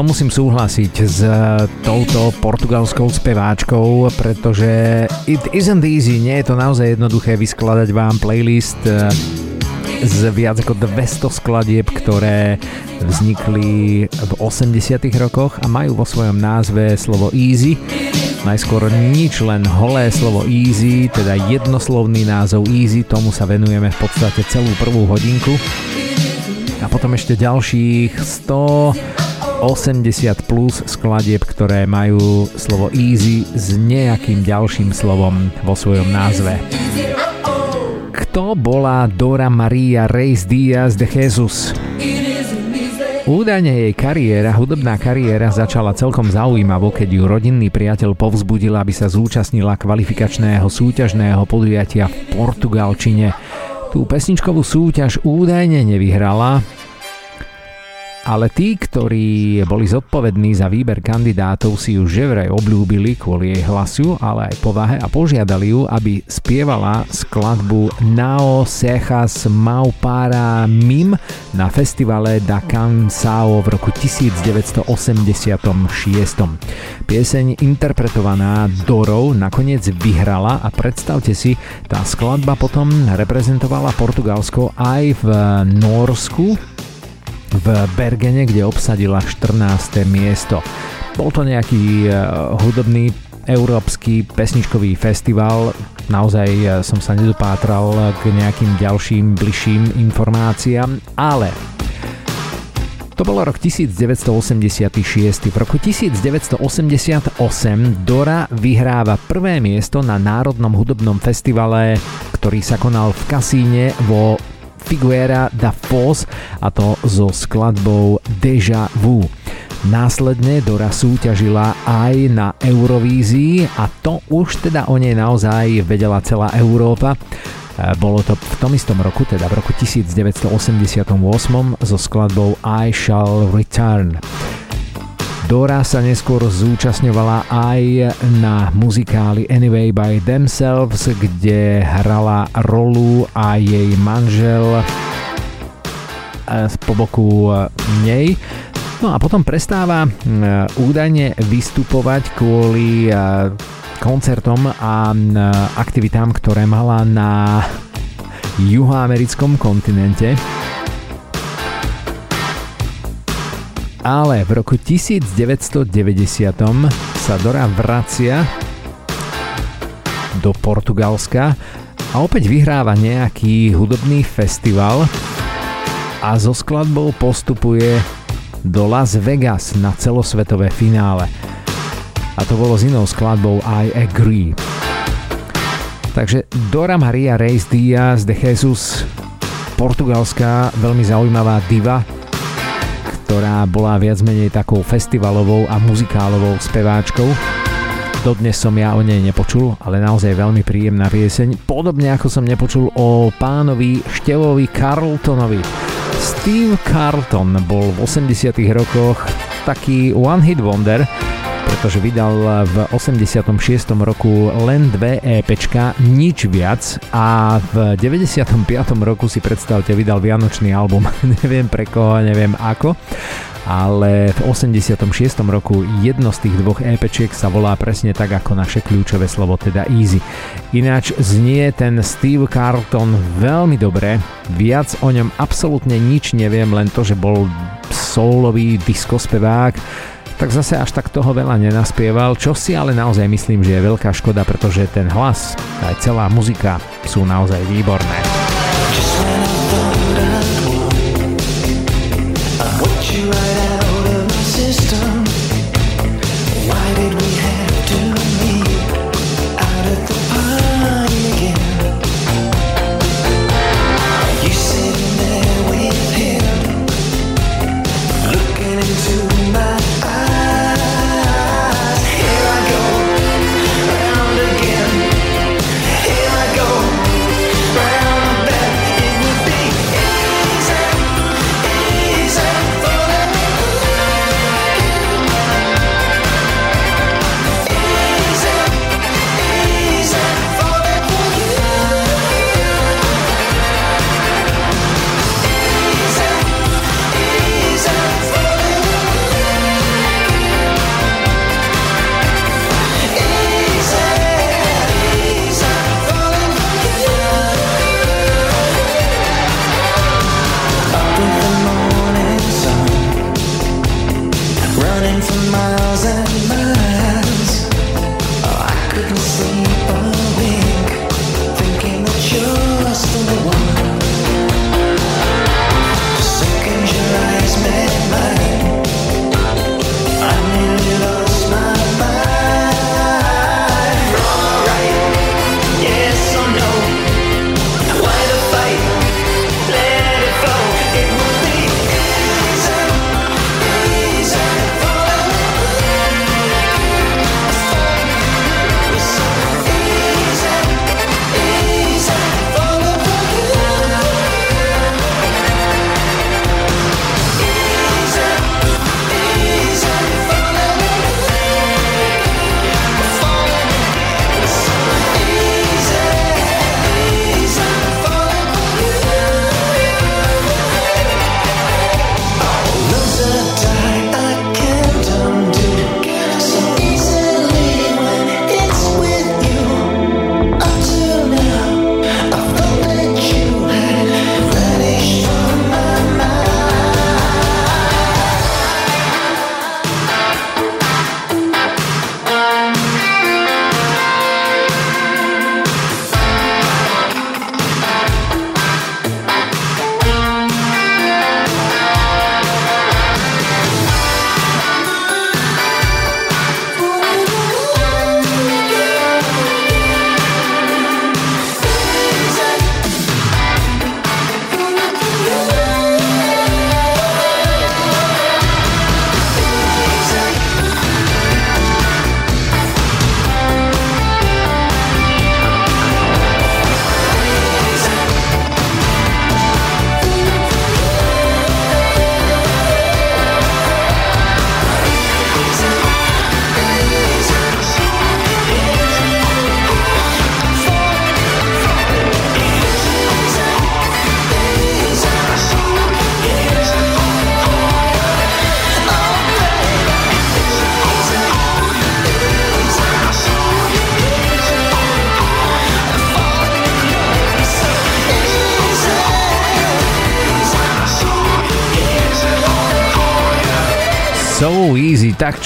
[SPEAKER 1] musím súhlasiť s e, touto portugalskou speváčkou, pretože It isn't easy, nie je to naozaj jednoduché vyskladať vám playlist e, z viac ako 200 skladieb, ktoré vznikli v 80 rokoch a majú vo svojom názve slovo easy. Najskôr nič, len holé slovo easy, teda jednoslovný názov easy, tomu sa venujeme v podstate celú prvú hodinku a potom ešte ďalších 180 plus skladieb, ktoré majú slovo easy s nejakým ďalším slovom vo svojom názve. Kto bola Dora Maria Reis Díaz de Jesus? Údajne jej kariéra, hudobná kariéra začala celkom zaujímavo, keď ju rodinný priateľ povzbudil, aby sa zúčastnila kvalifikačného súťažného podujatia v Portugalčine. Tú pesničkovú súťaž údajne nevyhrala, ale tí, ktorí boli zodpovední za výber kandidátov, si ju že vraj obľúbili kvôli jej hlasu, ale aj povahe a požiadali ju, aby spievala skladbu Nao Sechas Maupara Mim na festivale Da Cansao v roku 1986. Pieseň interpretovaná Dorou nakoniec vyhrala a predstavte si, tá skladba potom reprezentovala Portugalsko aj v Norsku, v Bergene, kde obsadila 14. miesto. Bol to nejaký eh, hudobný európsky pesničkový festival. Naozaj eh, som sa nedopátral k nejakým ďalším bližším informáciám, ale to bolo rok 1986. V roku 1988 Dora vyhráva prvé miesto na Národnom hudobnom festivale, ktorý sa konal v kasíne vo Figuera da Foz a to so skladbou Deja Vu. Následne Dora súťažila aj na Eurovízii a to už teda o nej naozaj vedela celá Európa. E, bolo to v tom istom roku, teda v roku 1988 so skladbou I Shall Return. Dora sa neskôr zúčastňovala aj na muzikáli Anyway by Themselves, kde hrala rolu a jej manžel eh, po boku nej. No a potom prestáva eh, údajne vystupovať kvôli koncertom a aktivitám, ktoré mala na juhoamerickom kontinente. Ale v roku 1990 sa Dora vracia do Portugalska a opäť vyhráva nejaký hudobný festival a so skladbou postupuje do Las Vegas na celosvetové finále. A to bolo s inou skladbou I Agree. Takže Dora Maria Reis Diaz de Jesus, portugalská, veľmi zaujímavá diva, ktorá bola viac menej takou festivalovou a muzikálovou speváčkou. Dodnes som ja o nej nepočul, ale naozaj veľmi príjemná pieseň. Podobne ako som nepočul o pánovi Števovi Carltonovi. Steve Carlton bol v 80 rokoch taký one hit wonder, pretože vydal v 86. roku len dve EPčka, nič viac a v 95. roku si predstavte vydal Vianočný album, neviem pre koho, neviem ako ale v 86. roku jedno z tých dvoch EPčiek sa volá presne tak ako naše kľúčové slovo, teda Easy. Ináč znie ten Steve Carlton veľmi dobre, viac o ňom absolútne nič neviem, len to, že bol soulový diskospevák, tak zase až tak toho veľa nenaspieval, čo si ale naozaj myslím, že je veľká škoda, pretože ten hlas, aj celá muzika sú naozaj výborné.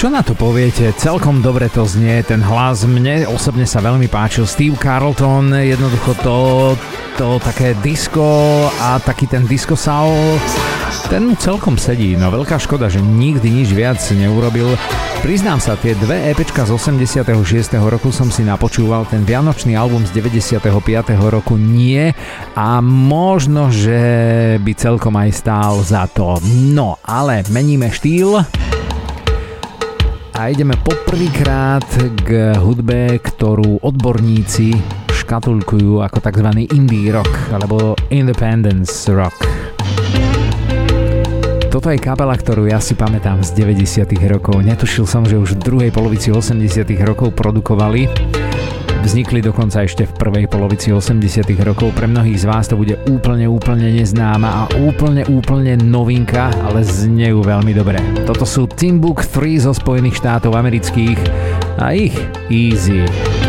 [SPEAKER 1] Čo na to poviete? Celkom dobre to znie, ten hlas mne osobne sa veľmi páčil. Steve Carlton, jednoducho to, to také disco a taký ten disco soul, ten mu celkom sedí, no veľká škoda, že nikdy nič viac neurobil. Priznám sa, tie dve EPčka z 86. roku som si napočúval, ten vianočný album z 95. roku nie a možno, že by celkom aj stál za to. No, ale meníme štýl a ideme poprvýkrát k hudbe, ktorú odborníci škatulkujú ako tzv. indie rock alebo independence rock. Toto je kapela, ktorú ja si pamätám z 90. rokov. Netušil som, že už v druhej polovici 80. rokov produkovali Vznikli dokonca ešte v prvej polovici 80 rokov. Pre mnohých z vás to bude úplne, úplne neznáma a úplne, úplne novinka, ale znejú veľmi dobre. Toto sú Timbuk 3 zo Spojených štátov amerických a ich Easy.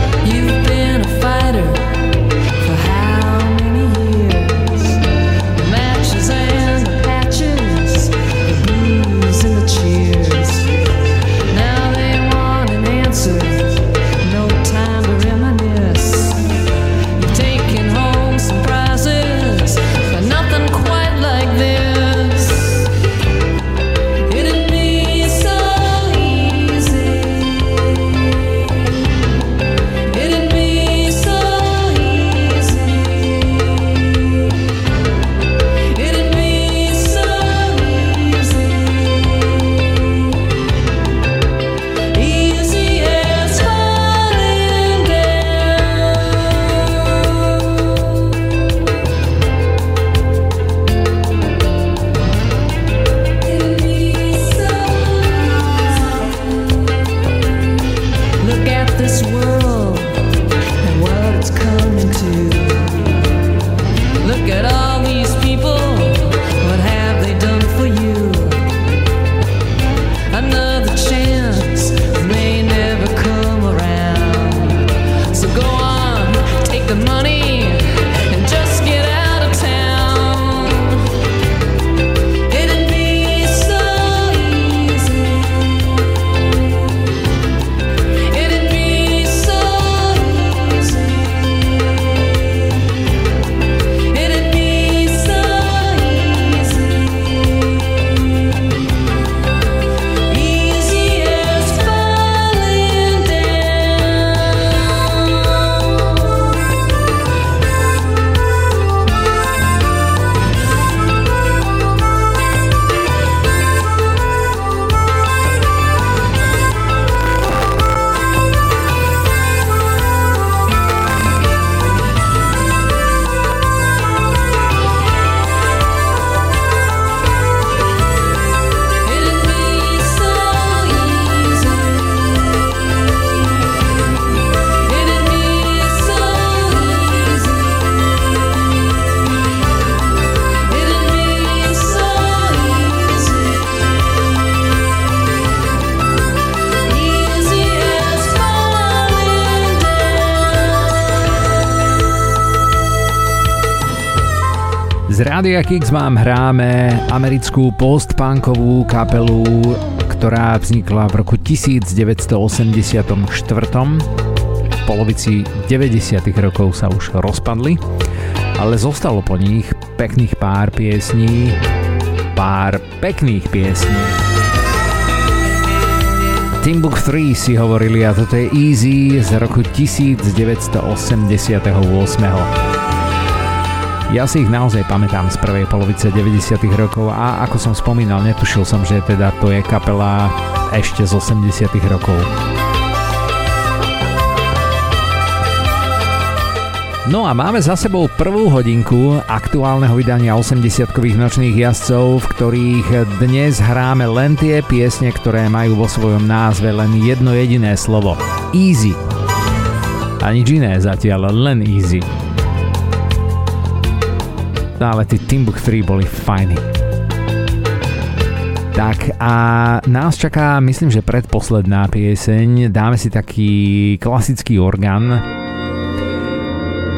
[SPEAKER 1] Rádia Kix vám hráme americkú postpunkovú kapelu, ktorá vznikla v roku 1984. V polovici 90. rokov sa už rozpadli, ale zostalo po nich pekných pár piesní, pár pekných piesní. Timbuk 3 si hovorili a toto je Easy z roku 1988. Ja si ich naozaj pamätám z prvej polovice 90. rokov a ako som spomínal, netušil som, že teda to je kapela ešte z 80. rokov. No a máme za sebou prvú hodinku aktuálneho vydania 80-kových nočných jazdcov, v ktorých dnes hráme len tie piesne, ktoré majú vo svojom názve len jedno jediné slovo. Easy. A iné zatiaľ, len easy. No ale tí Timbuk 3 boli fajní. Tak a nás čaká, myslím, že predposledná pieseň. Dáme si taký klasický orgán.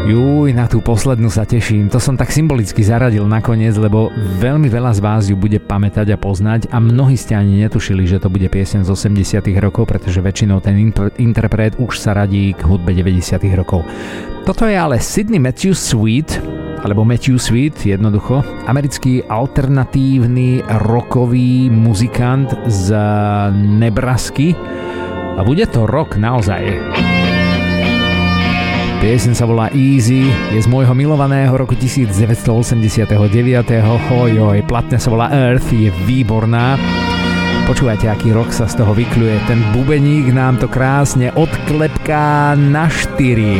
[SPEAKER 1] Juj, na tú poslednú sa teším. To som tak symbolicky zaradil nakoniec, lebo veľmi veľa z vás ju bude pamätať a poznať a mnohí ste ani netušili, že to bude piesen z 80 rokov, pretože väčšinou ten interpret už sa radí k hudbe 90 rokov. Toto je ale Sydney Matthews Sweet, alebo Matthew Sweet, jednoducho, americký alternatívny rokový muzikant z Nebrasky a bude to rok naozaj. Piesen sa volá Easy, je z môjho milovaného roku 1989. Hojoj, platne sa volá Earth, je výborná. Počúvajte, aký rok sa z toho vykľuje. Ten bubeník nám to krásne odklepká na štyri.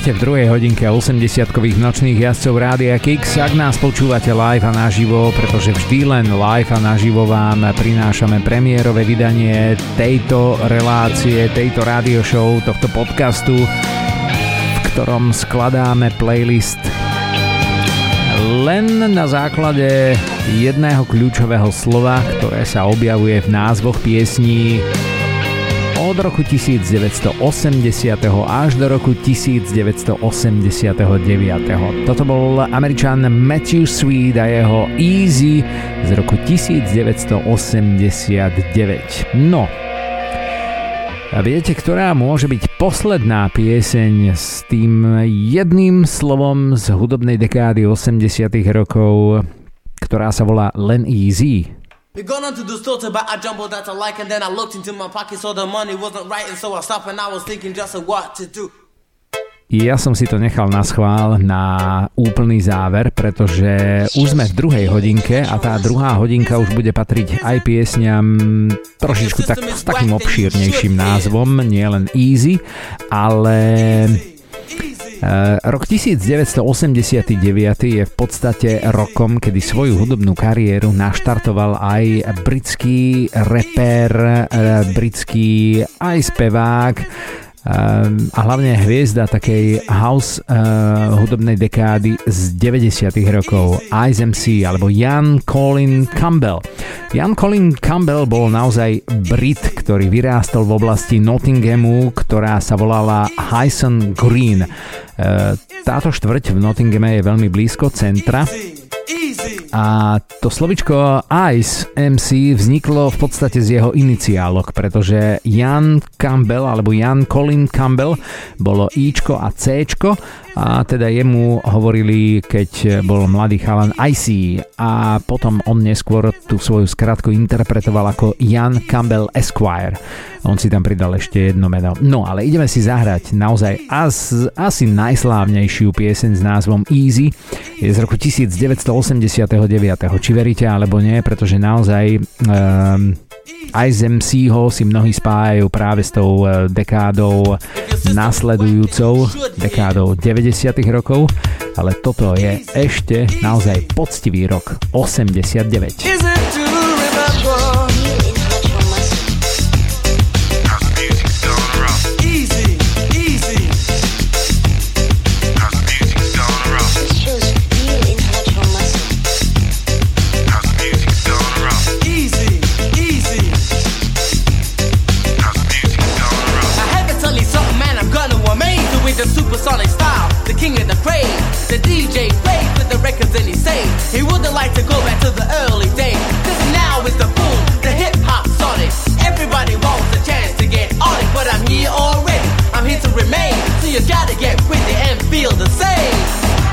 [SPEAKER 1] Vítajte v druhej hodinke 80-kových nočných jazdcov Rádia Kix. Ak nás počúvate live a naživo, pretože vždy len live a naživo vám prinášame premiérové vydanie tejto relácie, tejto radio show, tohto podcastu, v ktorom skladáme playlist len na základe jedného kľúčového slova, ktoré sa objavuje v názvoch piesní od roku 1980. až do roku 1989. Toto bol američan Matthew Sweet a jeho Easy z roku 1989. No, a viete, ktorá môže byť posledná pieseň s tým jedným slovom z hudobnej dekády 80 rokov, ktorá sa volá Len Easy? We gone on to the store to buy a jumbo that I like, and then I looked into my pocket, so the money wasn't right, and so I stopped and I was thinking just what to do. Ja som si to nechal na schvál na úplný záver, pretože už sme v druhej hodinke a tá druhá hodinka už bude patriť aj piesňam trošičku tak, s takým obšírnejším názvom, nie len Easy, ale rok 1989 je v podstate rokom, kedy svoju hudobnú kariéru naštartoval aj britský reper, eh, britský aj spevák a hlavne hviezda takej house uh, hudobnej dekády z 90. rokov Ice MC alebo Jan Colin Campbell. Jan Colin Campbell bol naozaj Brit, ktorý vyrástol v oblasti Nottinghamu, ktorá sa volala Hyson Green. Uh, táto štvrť v Nottinghame je veľmi blízko centra a to slovičko Ice MC vzniklo v podstate z jeho iniciálok, pretože Jan Campbell alebo Jan Colin Campbell bolo Ičko a Cčko a teda jemu hovorili, keď bol mladý chalan IC a potom on neskôr tú svoju skratku interpretoval ako Jan Campbell Esquire. On si tam pridal ešte jedno meno. No ale ideme si zahrať naozaj as, asi najslávnejšiu pieseň s názvom Easy. Je z roku 1989. Či veríte alebo nie, pretože naozaj um, aj z MC-ho si mnohí spájajú práve s tou e, dekádou nasledujúcou, dekádou 90. rokov, ale toto je ešte naozaj poctivý rok 89.
[SPEAKER 3] remain. So you gotta get with it and feel the same.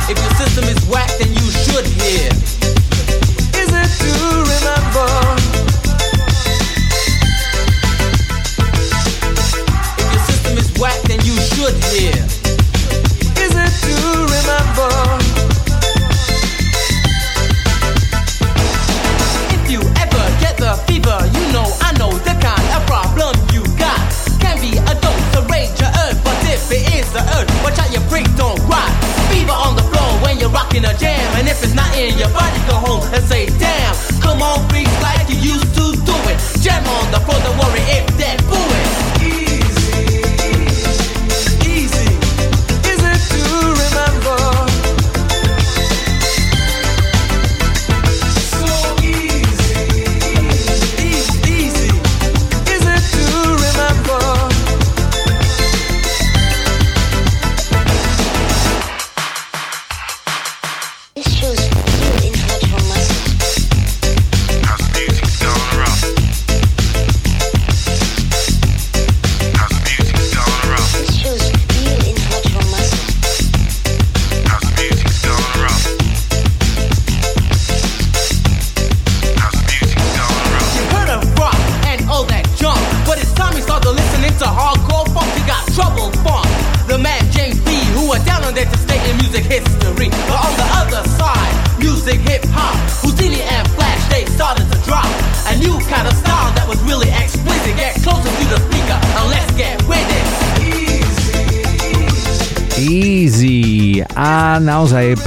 [SPEAKER 3] If your system is whack, then you should hear. how your freak don't rock. Fever on the floor when you're rocking a jam. And if it's not in your body, go home and say, damn. Come on, freaks like you used to do it. Jam on the floor, don't worry if that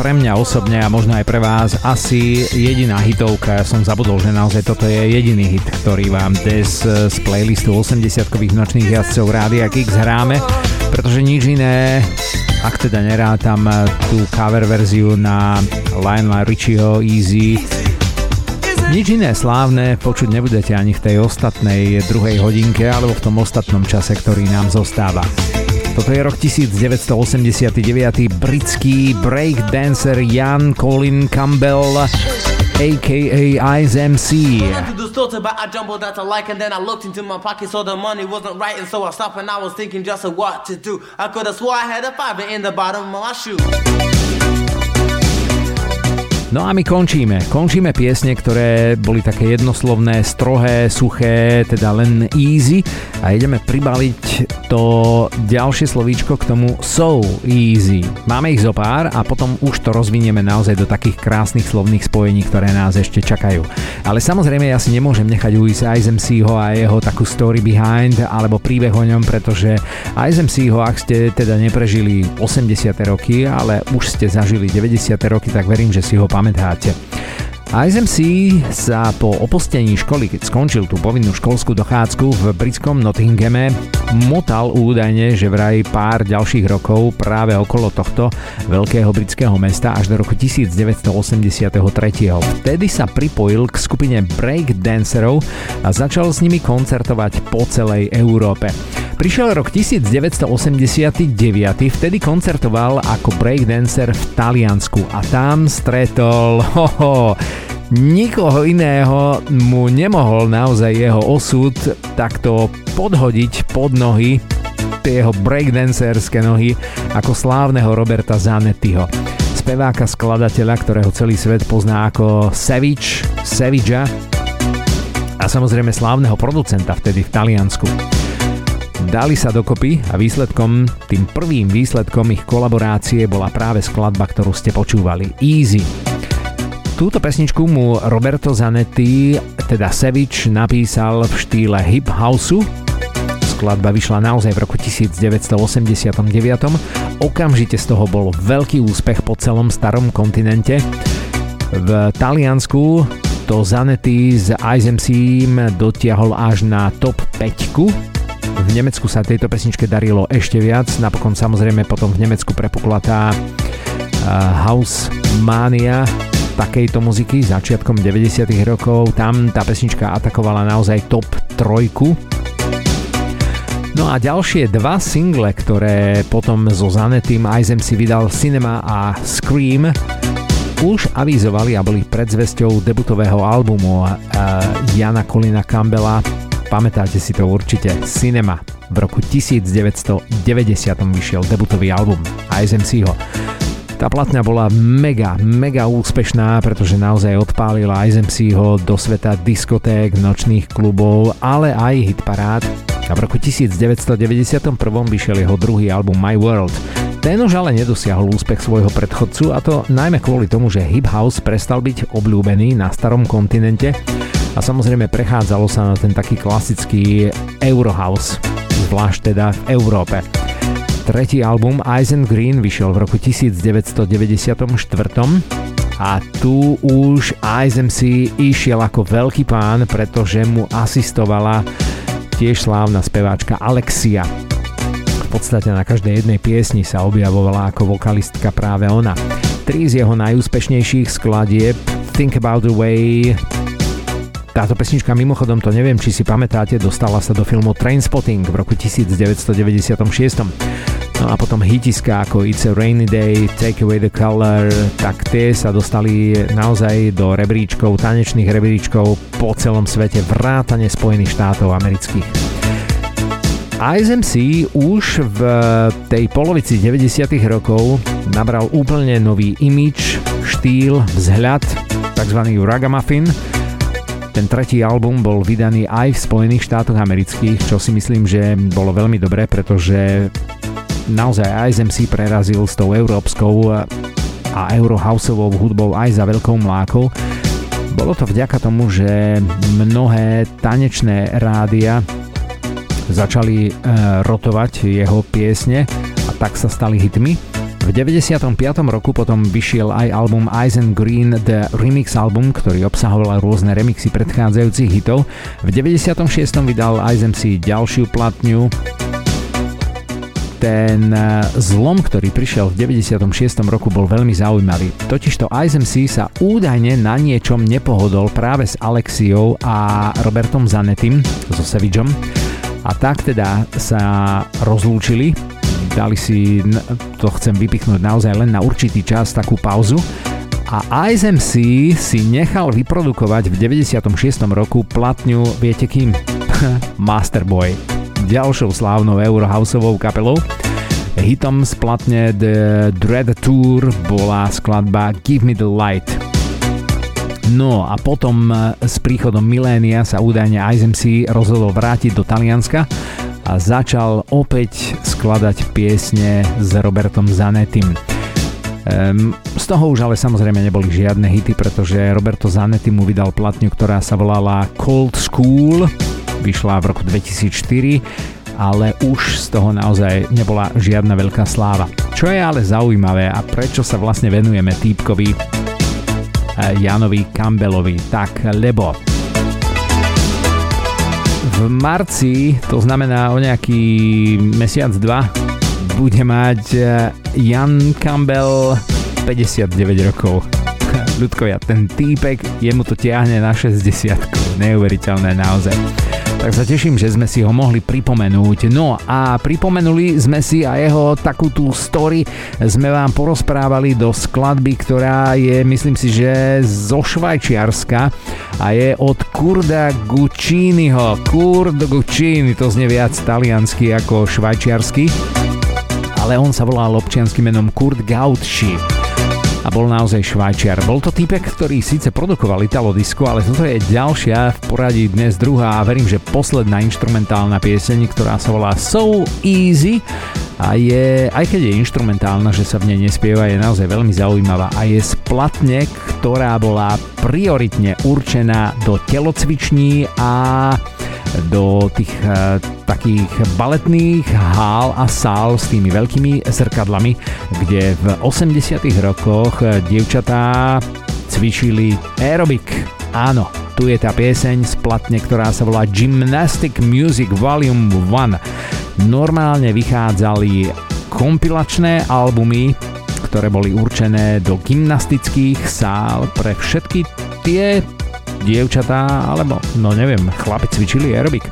[SPEAKER 1] pre mňa osobne a možno aj pre vás asi jediná hitovka. Ja som zabudol, že naozaj toto je jediný hit, ktorý vám dnes z playlistu 80-kových nočných jazdcov Rádia Kix hráme, pretože nič iné, ak teda nerátam tú cover verziu na Lionel Richieho Easy, nič iné slávne počuť nebudete ani v tej ostatnej druhej hodinke alebo v tom ostatnom čase, ktorý nám zostáva. Toto je rok 1989. Britský breakdancer Jan Colin Campbell aka Ice MC. I out to like and then I looked into my pocket so the money wasn't right and so I stopped and I was thinking just what to do. I could have swore I had a fiver in the bottom of my shoe. No a my končíme. Končíme piesne, ktoré boli také jednoslovné, strohé, suché, teda len easy a ideme pribaliť to ďalšie slovíčko k tomu so easy. Máme ich zo pár a potom už to rozvinieme naozaj do takých krásnych slovných spojení, ktoré nás ešte čakajú. Ale samozrejme ja si nemôžem nechať ujsť ho a jeho takú story behind alebo príbeh o ňom, pretože ISMC ho, ak ste teda neprežili 80. roky, ale už ste zažili 90. roky, tak verím, že si ho pamätáte. ISMC sa po opustení školy, keď skončil tú povinnú školskú dochádzku v britskom Nottinghame, motal údajne, že vraj pár ďalších rokov práve okolo tohto veľkého britského mesta až do roku 1983. Vtedy sa pripojil k skupine break dancerov a začal s nimi koncertovať po celej Európe. Prišiel rok 1989, vtedy koncertoval ako breakdancer v Taliansku a tam stretol hoho, nikoho iného mu nemohol naozaj jeho osud takto podhodiť pod nohy tie jeho breakdancerské nohy ako slávneho Roberta Zanettiho. Speváka, skladateľa, ktorého celý svet pozná ako Savage, Savage a samozrejme slávneho producenta vtedy v Taliansku. Dali sa dokopy a výsledkom, tým prvým výsledkom ich kolaborácie bola práve skladba, ktorú ste počúvali. Easy. Túto pesničku mu Roberto Zanetti, teda Savage, napísal v štýle hip houseu. Skladba vyšla naozaj v roku 1989. Okamžite z toho bol veľký úspech po celom starom kontinente. V Taliansku to Zanetti s ISMC dotiahol až na top 5. V Nemecku sa tejto pesničke darilo ešte viac, napokon samozrejme potom v Nemecku prepukla tá uh, house mania, takejto muziky začiatkom 90. rokov. Tam tá pesnička atakovala naozaj top trojku. No a ďalšie dva single, ktoré potom zo Zanetým Aizem si vydal Cinema a Scream, už avizovali a boli predzvesťou debutového albumu Jana Colina Campbella. Pamätáte si to určite. Cinema. V roku 1990 vyšiel debutový album ISMC ho. Tá platňa bola mega, mega úspešná, pretože naozaj odpálila ho do sveta diskoték, nočných klubov, ale aj hitparád. A v roku 1991 vyšiel jeho druhý album My World. Ten už ale nedosiahol úspech svojho predchodcu a to najmä kvôli tomu, že hip house prestal byť obľúbený na starom kontinente a samozrejme prechádzalo sa na ten taký klasický Eurohouse, zvlášť teda v Európe. Tretí album Eisen Green vyšiel v roku 1994 a tu už ISMC išiel ako veľký pán, pretože mu asistovala tiež slávna speváčka Alexia. Podstate na každej jednej piesni sa objavovala ako vokalistka práve ona. Tri z jeho najúspešnejších skladieb Think About the Way, táto pesnička mimochodom to neviem, či si pamätáte, dostala sa do filmu Trainspotting v roku 1996. No a potom hitiska ako It's a Rainy Day, Take Away the Color, tak tie sa dostali naozaj do rebríčkov, tanečných rebríčkov po celom svete, vrátane Spojených štátov amerických. ISMC už v tej polovici 90. rokov nabral úplne nový imič, štýl, vzhľad, tzv. ragamuffin. Ten tretí album bol vydaný aj v Spojených štátoch amerických, čo si myslím, že bolo veľmi dobré, pretože naozaj ISMC prerazil s tou európskou a eurohouseovou hudbou aj za veľkou mlákou. Bolo to vďaka tomu, že mnohé tanečné rádia začali e, rotovať jeho piesne a tak sa stali hitmi. V 95. roku potom vyšiel aj album Eisen Green The Remix Album, ktorý obsahoval rôzne remixy predchádzajúcich hitov. V 96. vydal Eisen si ďalšiu platňu ten e, zlom, ktorý prišiel v 96. roku bol veľmi zaujímavý. Totižto ISMC sa údajne na niečom nepohodol práve s Alexiou a Robertom Zanetim, so Sevidžom. A tak teda sa rozlúčili, dali si, to chcem vypichnúť naozaj len na určitý čas, takú pauzu a ISMC si nechal vyprodukovať v 96. roku platňu, viete kým? Masterboy ďalšou slávnou Eurohouseovou kapelou. Hitom z platne The Dread Tour bola skladba Give Me The Light. No a potom eh, s príchodom milénia sa údajne ISMC rozhodol vrátiť do Talianska a začal opäť skladať piesne s Robertom Zanettim. Um, z toho už ale samozrejme neboli žiadne hity, pretože Roberto Zanetti mu vydal platňu, ktorá sa volala Cold School vyšla v roku 2004, ale už z toho naozaj nebola žiadna veľká sláva. Čo je ale zaujímavé a prečo sa vlastne venujeme týpkovi Janovi Campbellovi. Tak, lebo v marci, to znamená o nejaký mesiac, dva, bude mať e, Jan Campbell 59 rokov. Ľudkovia, ten týpek, jemu to tiahne na 60. Neuveriteľné naozaj tak sa teším, že sme si ho mohli pripomenúť. No a pripomenuli sme si a jeho takú tú story sme vám porozprávali do skladby, ktorá je, myslím si, že zo Švajčiarska a je od Kurda Gucciniho. Kurd Guccini, to znie viac taliansky ako švajčiarsky, ale on sa volal občianským menom Kurt Gautschi a bol naozaj švajčiar. Bol to typek, ktorý síce produkoval Italo Disco, ale toto je ďalšia v poradí dnes druhá a verím, že posledná instrumentálna pieseň, ktorá sa volá So Easy a je, aj keď je instrumentálna, že sa v nej nespieva, je naozaj veľmi zaujímavá a je splatne, ktorá bola prioritne určená do telocviční a do tých uh, takých baletných hál a sál s tými veľkými zrkadlami, kde v 80 rokoch dievčatá cvičili aerobik. Áno, tu je tá pieseň splatne, ktorá sa volá Gymnastic Music Volume 1. Normálne vychádzali kompilačné albumy, ktoré boli určené do gymnastických sál pre všetky tie dievčatá, alebo no neviem, chlapi cvičili aerobik.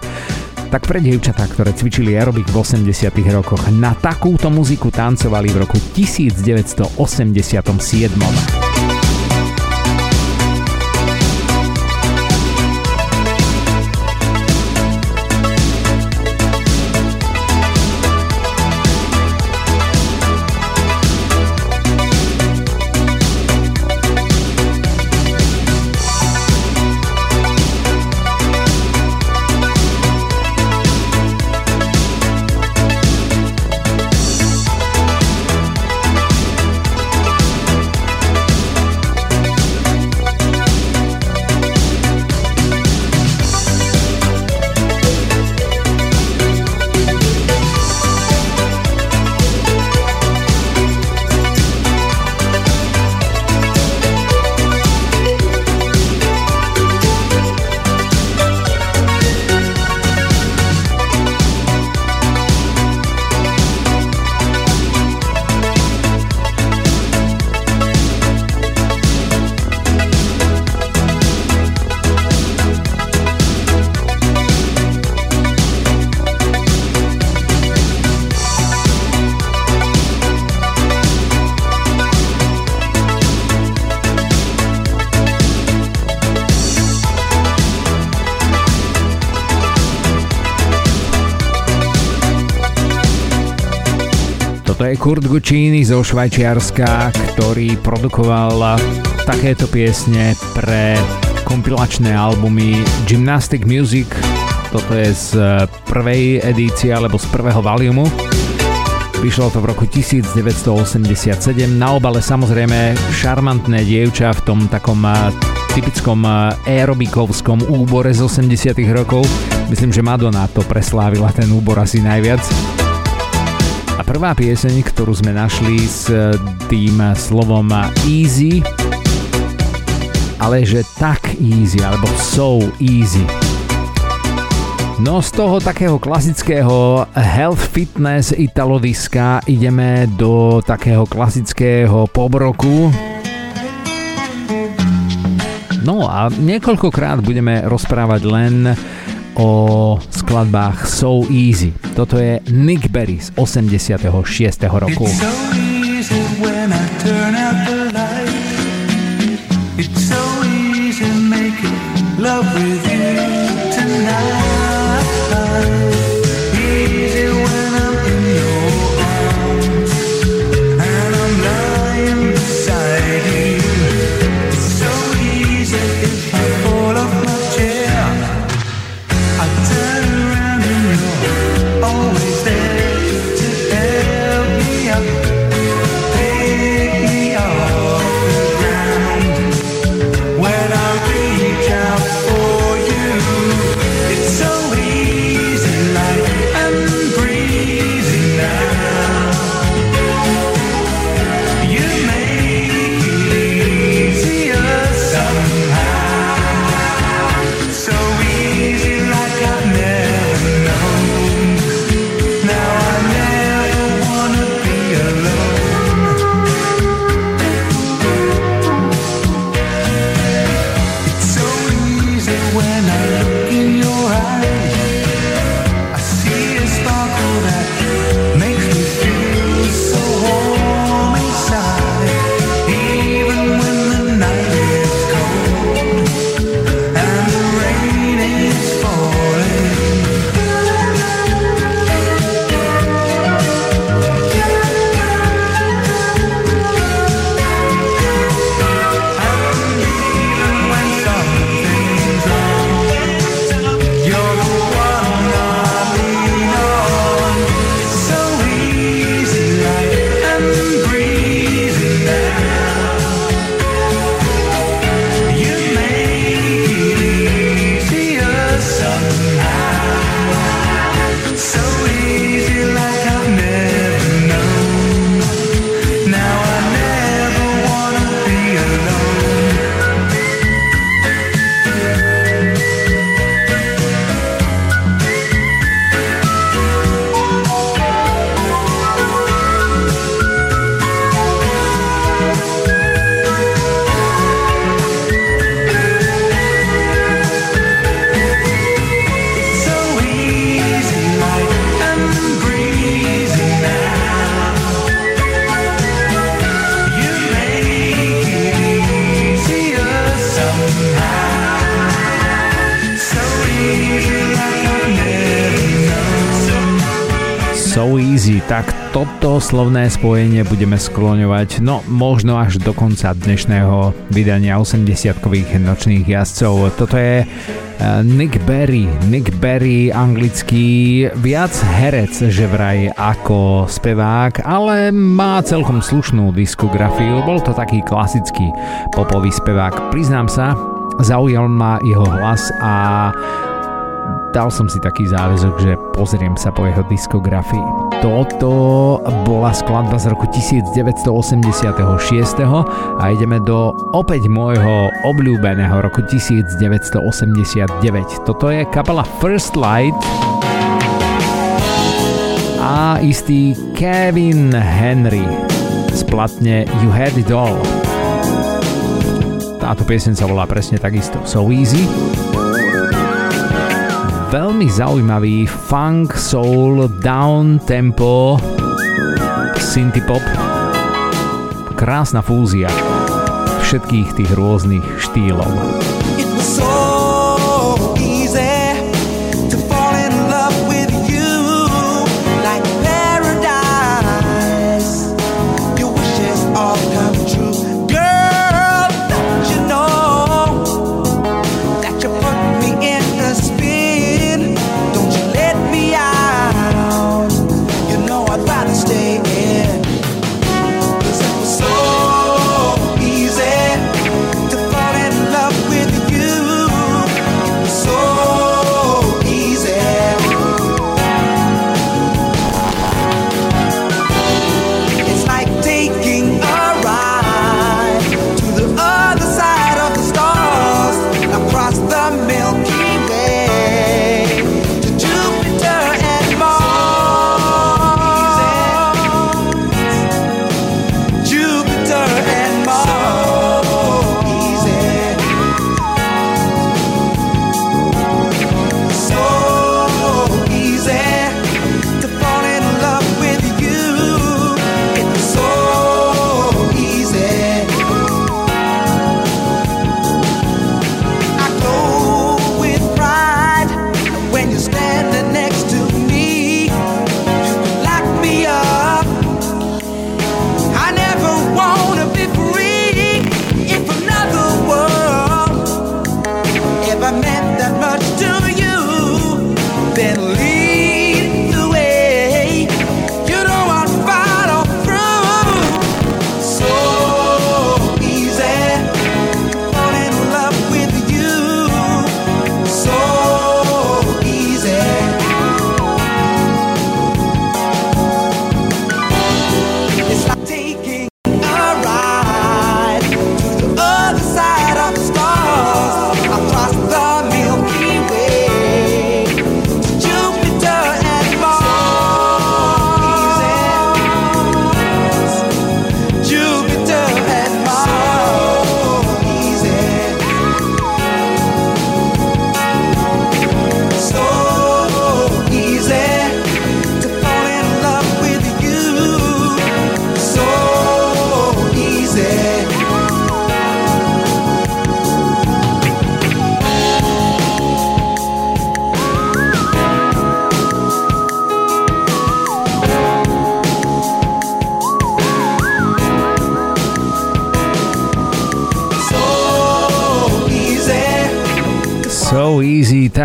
[SPEAKER 1] Tak pre dievčatá, ktoré cvičili aerobik v 80 rokoch, na takúto muziku tancovali v roku 1987. Kurt Guccini zo Švajčiarska, ktorý produkoval takéto piesne pre kompilačné albumy Gymnastic Music. Toto je z prvej edície alebo z prvého valiumu. Vyšlo to v roku 1987. Na obale samozrejme šarmantné dievča v tom takom typickom aerobikovskom úbore z 80 rokov. Myslím, že Madonna to preslávila ten úbor asi najviac. A prvá pieseň, ktorú sme našli s tým slovom easy, ale že tak easy, alebo so easy. No z toho takého klasického health fitness italodiska ideme do takého klasického pobroku. No a niekoľkokrát budeme rozprávať len o skladbách So Easy. Toto je Nick Berry z 86. roku. It's so easy when I turn out slovné spojenie budeme skloňovať, no možno až do konca dnešného vydania 80-kových nočných jazdcov. Toto je eh, Nick Berry. Nick Berry, anglický, viac herec, že vraj ako spevák, ale má celkom slušnú diskografiu. Bol to taký klasický popový spevák. Priznám sa, zaujal ma jeho hlas a dal som si taký záväzok, že pozriem sa po jeho diskografii. Toto bola skladba z roku 1986 a ideme do opäť môjho obľúbeného roku 1989. Toto je kapela First Light a istý Kevin Henry splatne You Had It All. Táto piesen sa volá presne takisto So Easy veľmi zaujímavý funk, soul, down tempo, synthie pop. Krásna fúzia všetkých tých rôznych štýlov.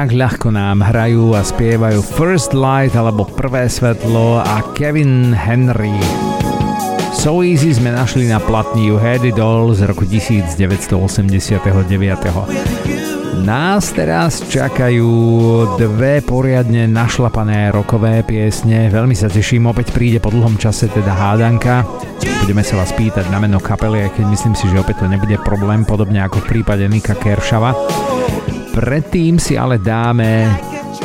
[SPEAKER 1] Tak ľahko nám hrajú a spievajú First Light alebo Prvé svetlo a Kevin Henry. So Easy sme našli na platni You Had It All z roku 1989. Nás teraz čakajú dve poriadne našlapané rokové piesne. Veľmi sa teším, opäť príde po dlhom čase teda hádanka. Budeme sa vás pýtať na meno kapely, aj keď myslím si, že opäť to nebude problém, podobne ako v prípade Nika Keršava. Predtým si ale dáme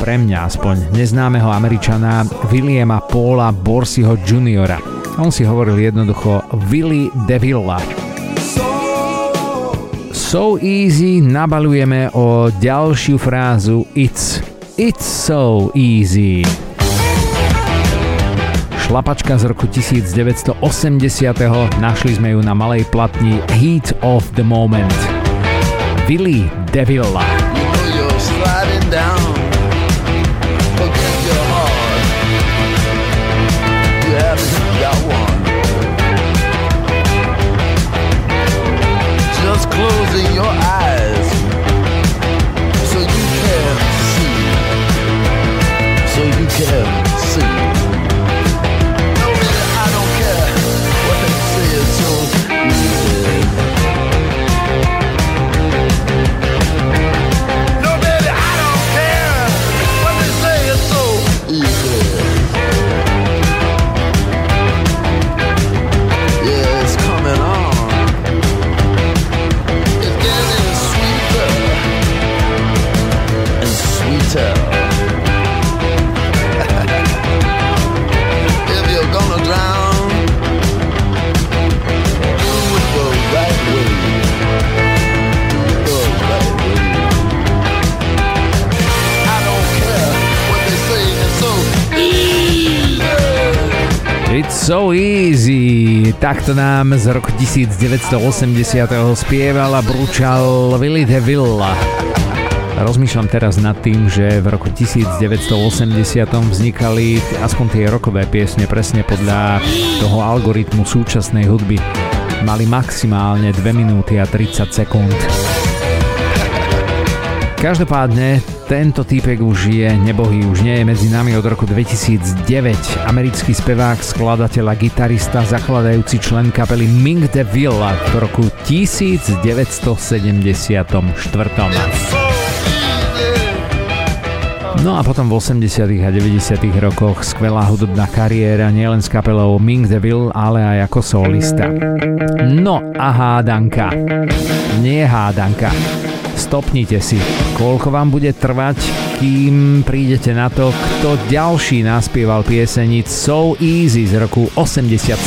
[SPEAKER 1] pre mňa aspoň neznámeho Američana Williama Paula Borsiho Jr. On si hovoril jednoducho Willy DeVilla. So easy nabalujeme o ďalšiu frázu It's, it's so easy. Šlapačka z roku 1980. Našli sme ju na malej platni Heat of the Moment. Willy DeVilla. closing your eyes.
[SPEAKER 4] So Easy. Takto nám z roku 1980 spieval a brúčal Willy DeVille. Rozmýšľam teraz nad tým, že v roku 1980 vznikali aspoň tie rokové piesne presne podľa toho algoritmu súčasnej hudby. Mali maximálne 2 minúty a 30 sekúnd. Každopádne tento týpek už je nebohý, už nie je medzi nami od roku 2009. Americký spevák, skladateľ a gitarista, zakladajúci člen kapely Ming de Villa v roku 1974. No a potom v 80. a 90. rokoch skvelá hudobná kariéra nielen s kapelou Ming Deville, ale aj ako solista. No a hádanka. Nie hádanka stopnite si, koľko vám bude trvať, kým prídete na to, kto ďalší naspieval piesenic So Easy z roku 87.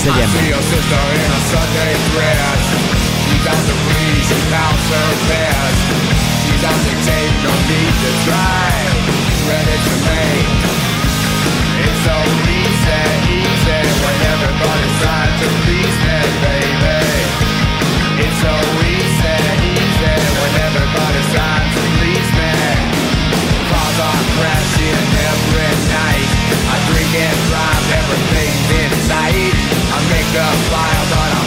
[SPEAKER 4] Ready to make It's so easy, easy When everybody's trying to please me, baby night. I drink and drive, everything's in sight I make but I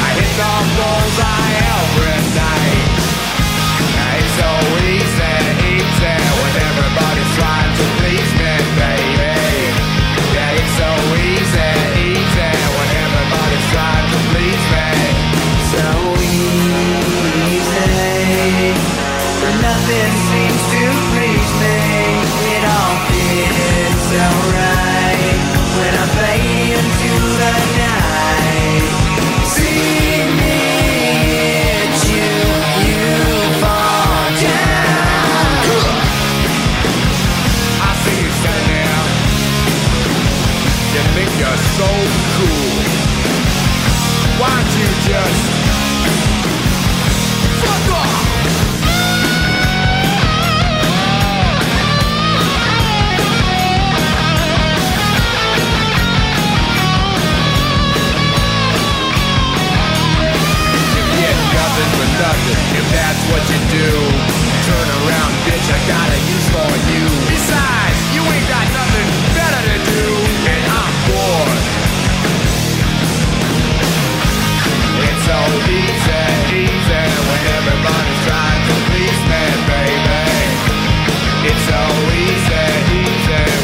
[SPEAKER 4] I hit the bullseye every night. It's so easy, so cool Why don't you just Fuck off get nothing for nothing if that's what you do. Turn around, bitch, I got a use for you. So easy, easy when to please me, baby. It's so easy, easy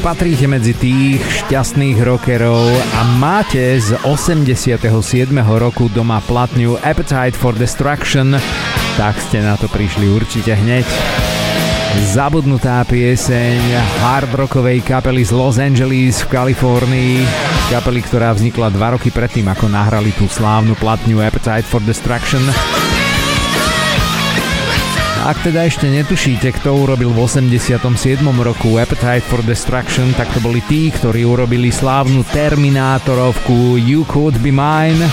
[SPEAKER 1] Patríte medzi tých šťastných rockerov a máte z 87. roku doma platňu Appetite for Destruction, tak ste na to prišli určite hneď. Zabudnutá pieseň hard rockovej kapely z Los Angeles v Kalifornii, kapely, ktorá vznikla dva roky predtým, ako nahrali tú slávnu platňu Appetite for Destruction. Ak teda ešte netušíte, kto urobil v 87. roku Appetite for Destruction, tak to boli tí, ktorí urobili slávnu Terminátorovku You Could Be Mine.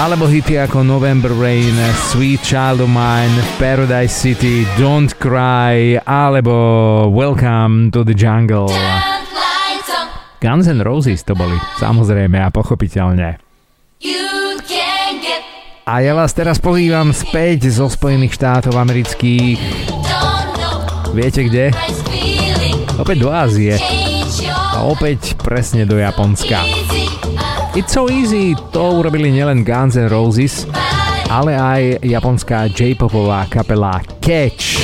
[SPEAKER 1] Alebo hity ako November Rain, Sweet Child of Mine, Paradise City, Don't Cry, alebo Welcome to the Jungle. Guns N' Roses to boli, samozrejme a pochopiteľne. A ja vás teraz pozývam späť zo Spojených štátov amerických. Viete kde? Opäť do Ázie. A opäť presne do Japonska. It's So Easy to urobili nielen Guns N' Roses, ale aj japonská J-popová kapela Catch.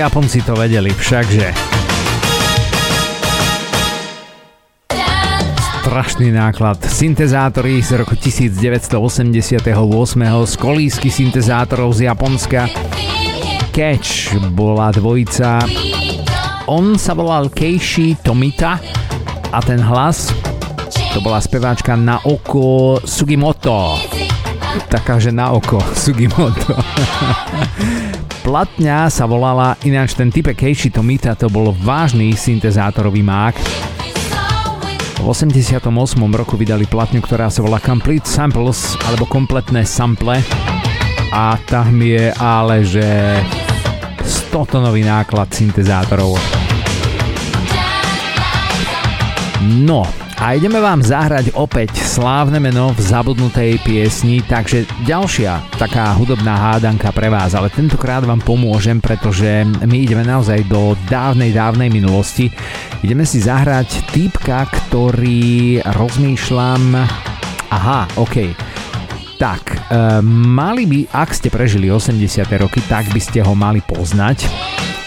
[SPEAKER 1] Japonci to vedeli všakže. Strašný náklad. Syntezátory z roku 1988 z kolísky syntezátorov z Japonska. Catch bola dvojica. On sa volal Keishi Tomita a ten hlas to bola speváčka na oko Sugimoto. Takáže na oko Sugimoto. Platňa sa volala, ináč ten type Keishi Tomita to bol vážny syntezátorový mák. V 88. roku vydali platňu, ktorá sa volá Complete Samples, alebo kompletné sample. A tam je ale, že 100 tonový náklad syntezátorov. No, a ideme vám zahrať opäť slávne meno v zabudnutej piesni, takže ďalšia taká hudobná hádanka pre vás, ale tentokrát vám pomôžem, pretože my ideme naozaj do dávnej, dávnej minulosti. Ideme si zahrať týpka, ktorý rozmýšľam... Aha, OK. Tak, e, mali by, ak ste prežili 80. roky, tak by ste ho mali poznať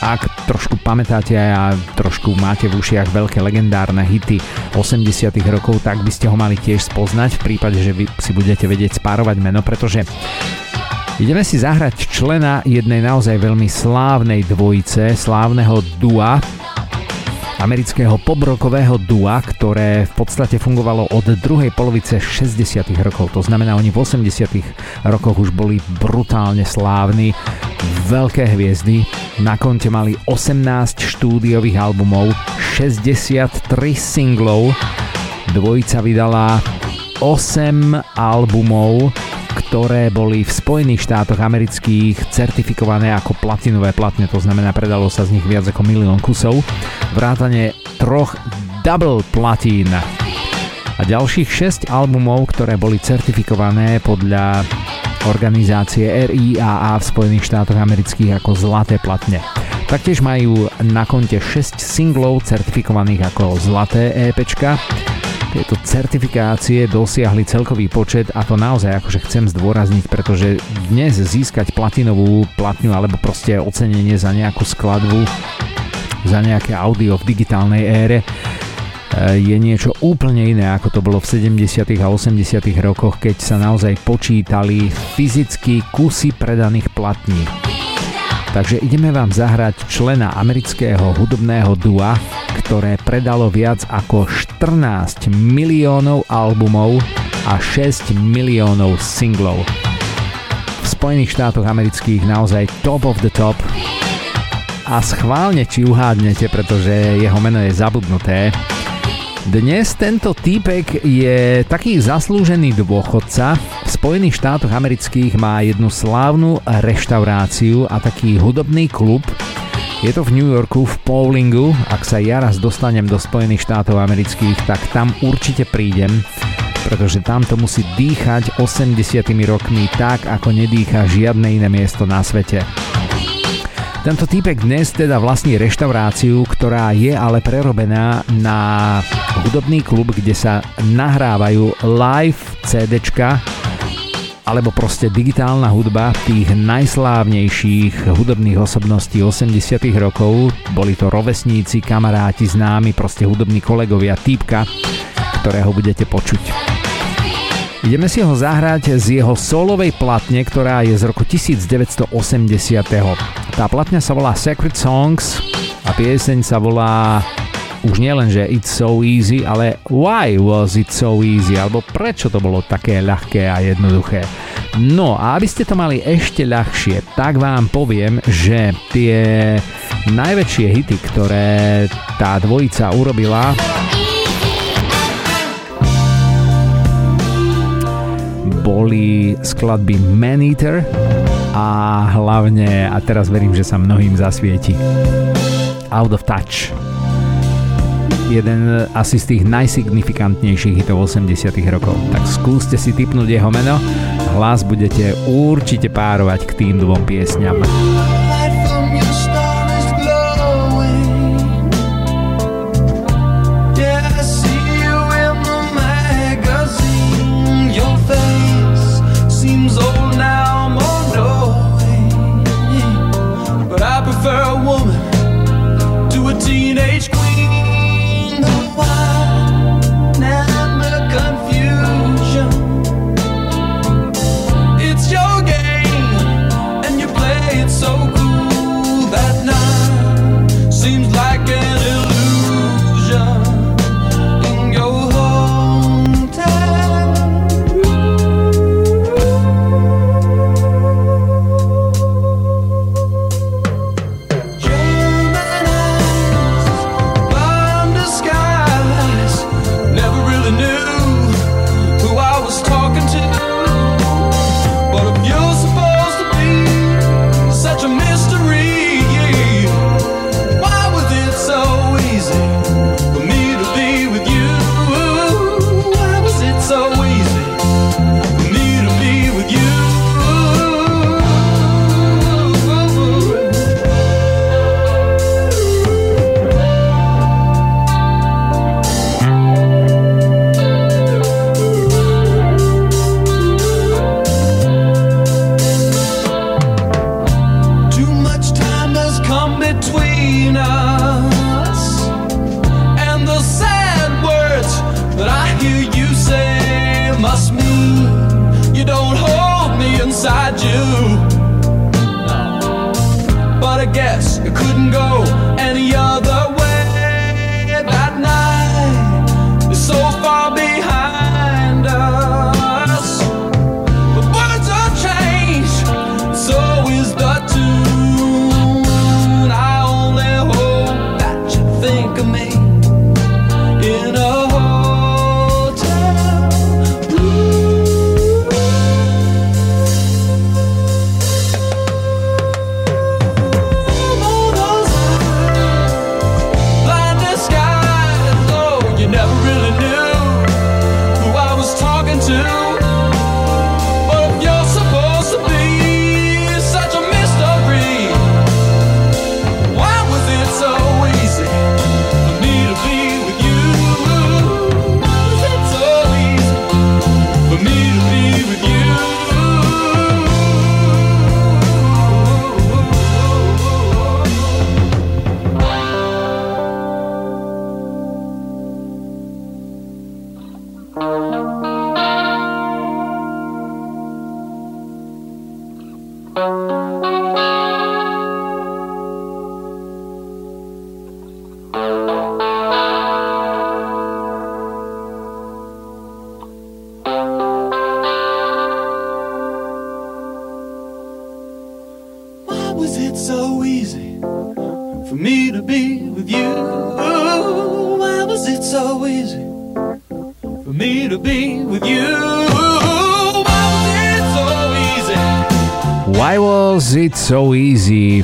[SPEAKER 1] ak trošku pamätáte a trošku máte v ušiach veľké legendárne hity 80 rokov, tak by ste ho mali tiež spoznať v prípade, že vy si budete vedieť spárovať meno, pretože ideme si zahrať člena jednej naozaj veľmi slávnej dvojice, slávneho dua, amerického pobrokového dua, ktoré v podstate fungovalo od druhej polovice 60 rokov. To znamená, oni v 80 rokoch už boli brutálne slávni, veľké hviezdy. Na konte mali 18 štúdiových albumov, 63 singlov, Dvojica vydala 8 albumov, ktoré boli v Spojených štátoch amerických certifikované ako platinové platne, to znamená predalo sa z nich viac ako milión kusov, vrátane troch double platín. A ďalších 6 albumov, ktoré boli certifikované podľa organizácie RIAA v Spojených štátoch amerických ako zlaté platne. Taktiež majú na konte 6 singlov certifikovaných ako zlaté EPčka. Tieto certifikácie dosiahli celkový počet a to naozaj akože chcem zdôrazniť, pretože dnes získať platinovú platňu alebo proste ocenenie za nejakú skladbu, za nejaké audio v digitálnej ére je niečo úplne iné, ako to bolo v 70. a 80. rokoch, keď sa naozaj počítali fyzicky kusy predaných platní. Takže ideme vám zahrať člena amerického hudobného dua, ktoré predalo viac ako 14 miliónov albumov a 6 miliónov singlov. V Spojených štátoch amerických naozaj top of the top a schválne či uhádnete, pretože jeho meno je zabudnuté, dnes tento týpek je taký zaslúžený dôchodca. V Spojených štátoch amerických má jednu slávnu reštauráciu a taký hudobný klub. Je to v New Yorku v Powlingu. Ak sa ja raz dostanem do Spojených štátov amerických, tak tam určite prídem pretože tam to musí dýchať 80 rokmi tak, ako nedýcha žiadne iné miesto na svete. Tento týpek dnes teda vlastní reštauráciu, ktorá je ale prerobená na hudobný klub, kde sa nahrávajú live CDčka alebo proste digitálna hudba tých najslávnejších hudobných osobností 80 rokov. Boli to rovesníci, kamaráti, známi, proste hudobní kolegovia, týpka, ktorého budete počuť. Ideme si ho zahrať z jeho solovej platne, ktorá je z roku 1980. Tá platňa sa volá Sacred Songs a pieseň sa volá už nielen, že It's So Easy, ale Why Was It So Easy, alebo prečo to bolo také ľahké a jednoduché. No a aby ste to mali ešte ľahšie, tak vám poviem, že tie najväčšie hity, ktoré tá dvojica urobila, boli skladby Maneater, a hlavne, a teraz verím, že sa mnohým zasvieti, Out of Touch. Jeden asi z tých najsignifikantnejších hitov 80 rokov. Tak skúste si typnúť jeho meno, hlas budete určite párovať k tým dvom piesňam.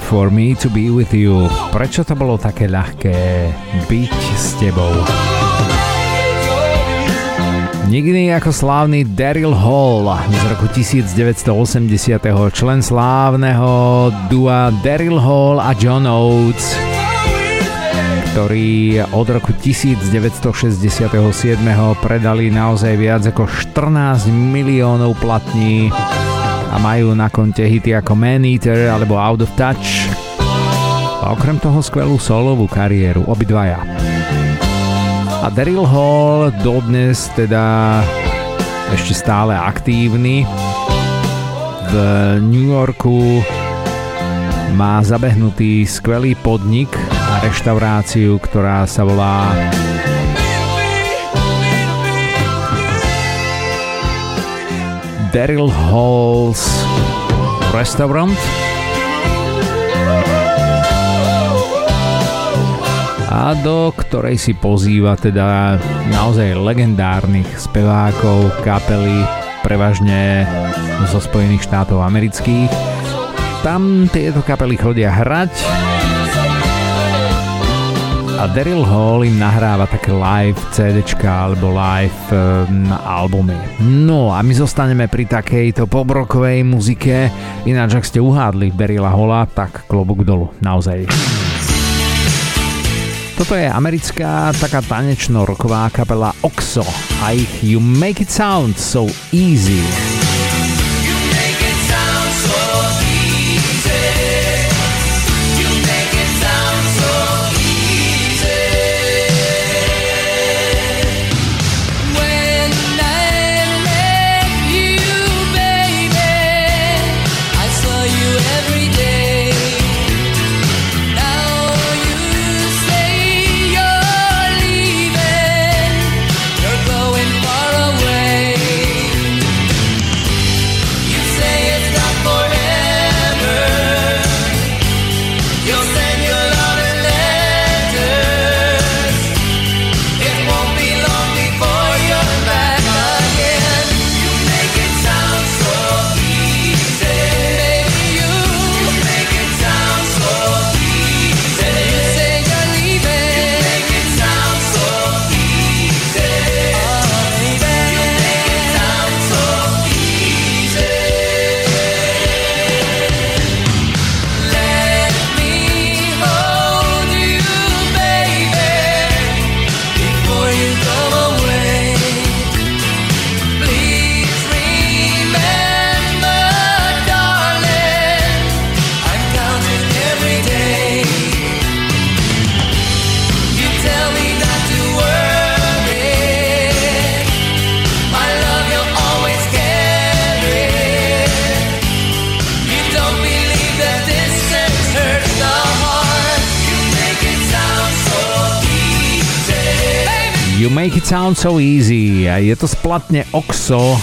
[SPEAKER 1] For me to be with you. Prečo to bolo také ľahké byť s tebou? Nikdy ako slávny Daryl Hall z roku 1980. člen slávneho dua Daryl Hall a John Oates, ktorí od roku 1967. predali naozaj viac ako 14 miliónov platní a majú na konte hity ako Man Eater alebo Out of Touch. A okrem toho skvelú solovú kariéru, obidvaja. A Daryl Hall dodnes teda ešte stále aktívny. V New Yorku má zabehnutý skvelý podnik a reštauráciu, ktorá sa volá Daryl Halls Restaurant. A do ktorej si pozýva teda naozaj legendárnych spevákov, kapely, prevažne zo Spojených štátov amerických. Tam tieto kapely chodia hrať a Daryl Hall im nahráva také live CDčka alebo live um, albumy. No a my zostaneme pri takejto pobrokovej muzike, ináč ak ste uhádli Daryla Halla, tak klobúk dolu, naozaj. Toto je americká taká tanečno-roková kapela Oxo a ich You Make It Sound So Easy. Make It Sound So Easy. Je to splatne OXO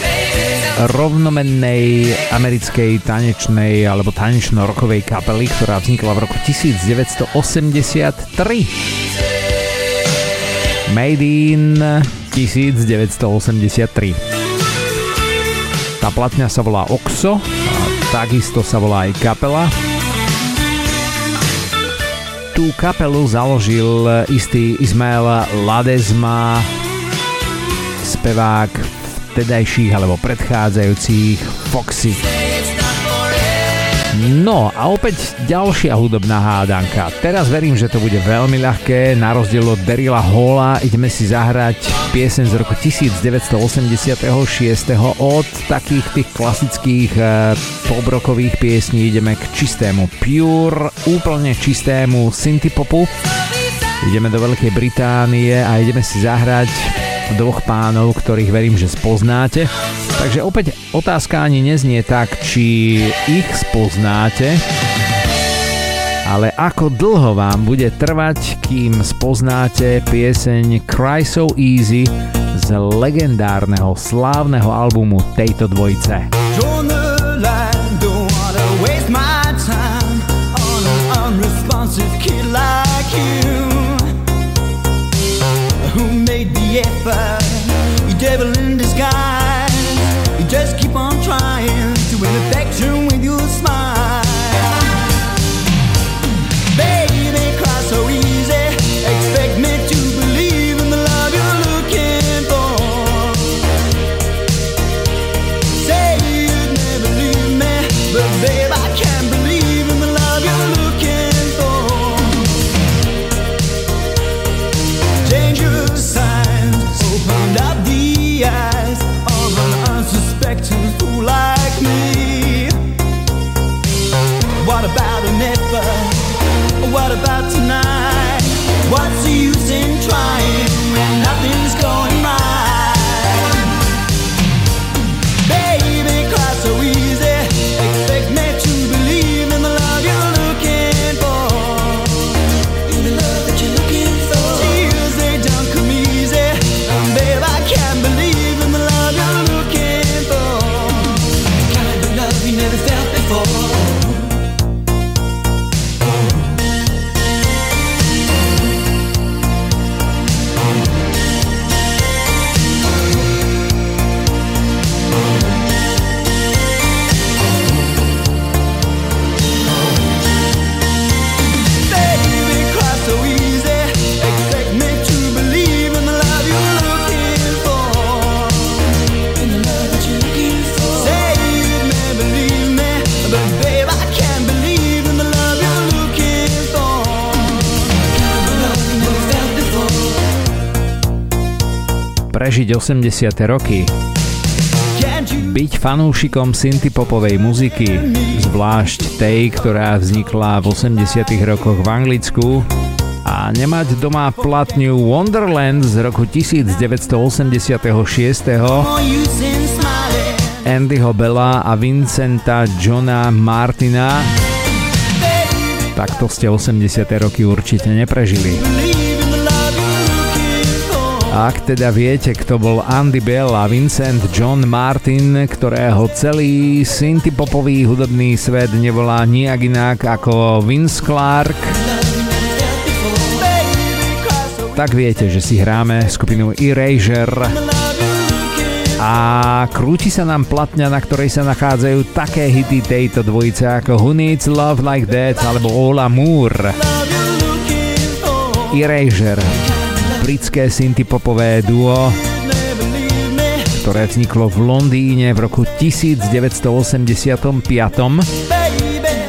[SPEAKER 1] rovnomennej americkej tanečnej alebo tanečno-rokovej kapely, ktorá vznikla v roku 1983. Made in 1983. Tá platňa sa volá OXO, a takisto sa volá aj kapela tú kapelu založil istý Ismael Ladezma, spevák vtedajších alebo predchádzajúcich Foxy. No a opäť ďalšia hudobná hádanka. Teraz verím, že to bude veľmi ľahké. Na rozdiel od Derila Halla ideme si zahrať piesen z roku 1986. Od takých tých klasických e, pobrokových piesní ideme k čistému pure, úplne čistému synthpopu. Ideme do Veľkej Británie a ideme si zahrať dvoch pánov, ktorých verím, že spoznáte. Takže opäť otázka ani neznie tak, či ich spoznáte, ale ako dlho vám bude trvať, kým spoznáte pieseň Cry So Easy z legendárneho slávneho albumu tejto dvojice. You prežiť 80. roky, byť fanúšikom synthpopovej muziky, zvlášť tej, ktorá vznikla v 80. rokoch v Anglicku a nemať doma platňu Wonderland z roku 1986. Andyho Bella a Vincenta Johna Martina tak to ste 80. roky určite neprežili. Ak teda viete, kto bol Andy Bell a Vincent John Martin, ktorého celý synthpopový hudobný svet nevolá nijak inak ako Vince Clark, tak viete, že si hráme skupinu Erasure a krúti sa nám platňa, na ktorej sa nachádzajú také hity tejto dvojice ako Who Needs Love Like That alebo All Amour. Erasure britské synthpopové duo, ktoré vzniklo v Londýne v roku 1985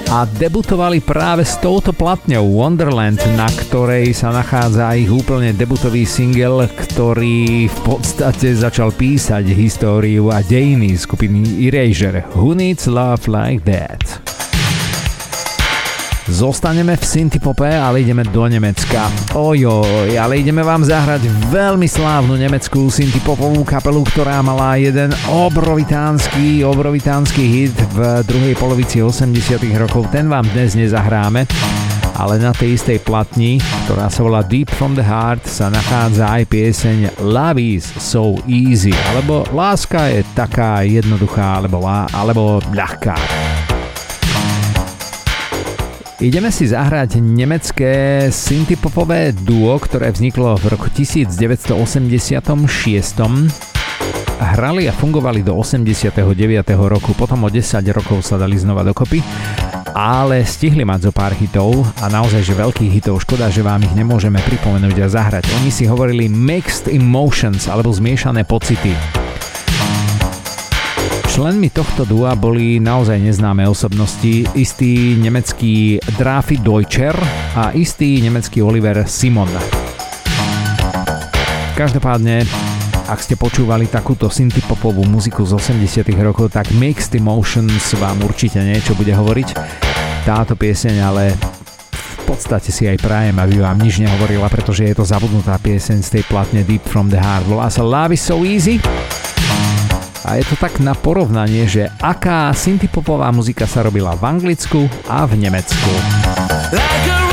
[SPEAKER 1] a debutovali práve s touto platňou Wonderland, na ktorej sa nachádza ich úplne debutový single, ktorý v podstate začal písať históriu a dejiny skupiny Erasure Who Needs Love Like That. Zostaneme v Synthpope, ale ideme do Nemecka. Ojoj, ale ideme vám zahrať veľmi slávnu nemeckú synthpopovú kapelu, ktorá mala jeden obrovitánsky, obrovitánsky hit v druhej polovici 80 rokov. Ten vám dnes nezahráme, ale na tej istej platni, ktorá sa volá Deep from the Heart, sa nachádza aj pieseň Love is so easy, alebo Láska je taká jednoduchá, alebo, alebo ľahká. Ideme si zahrať nemecké synthpopové duo, ktoré vzniklo v roku 1986. Hrali a fungovali do 89. roku, potom o 10 rokov sa dali znova dokopy, ale stihli mať zo pár hitov a naozaj, že veľkých hitov, škoda, že vám ich nemôžeme pripomenúť a zahrať. Oni si hovorili Mixed Emotions alebo zmiešané pocity. Členmi tohto dua boli naozaj neznáme osobnosti, istý nemecký Drafi Deutscher a istý nemecký Oliver Simon. Každopádne, ak ste počúvali takúto synthpopovú muziku z 80 rokov, tak Mixed Emotions vám určite niečo bude hovoriť. Táto pieseň ale v podstate si aj prajem, aby vám nič nehovorila, pretože je to zabudnutá pieseň z tej platne Deep From The Heart. Volá sa Love is So Easy A je to tak na porovnanie, že aká synthpopová muzika sa robila v Anglicku a v Nemecku. Like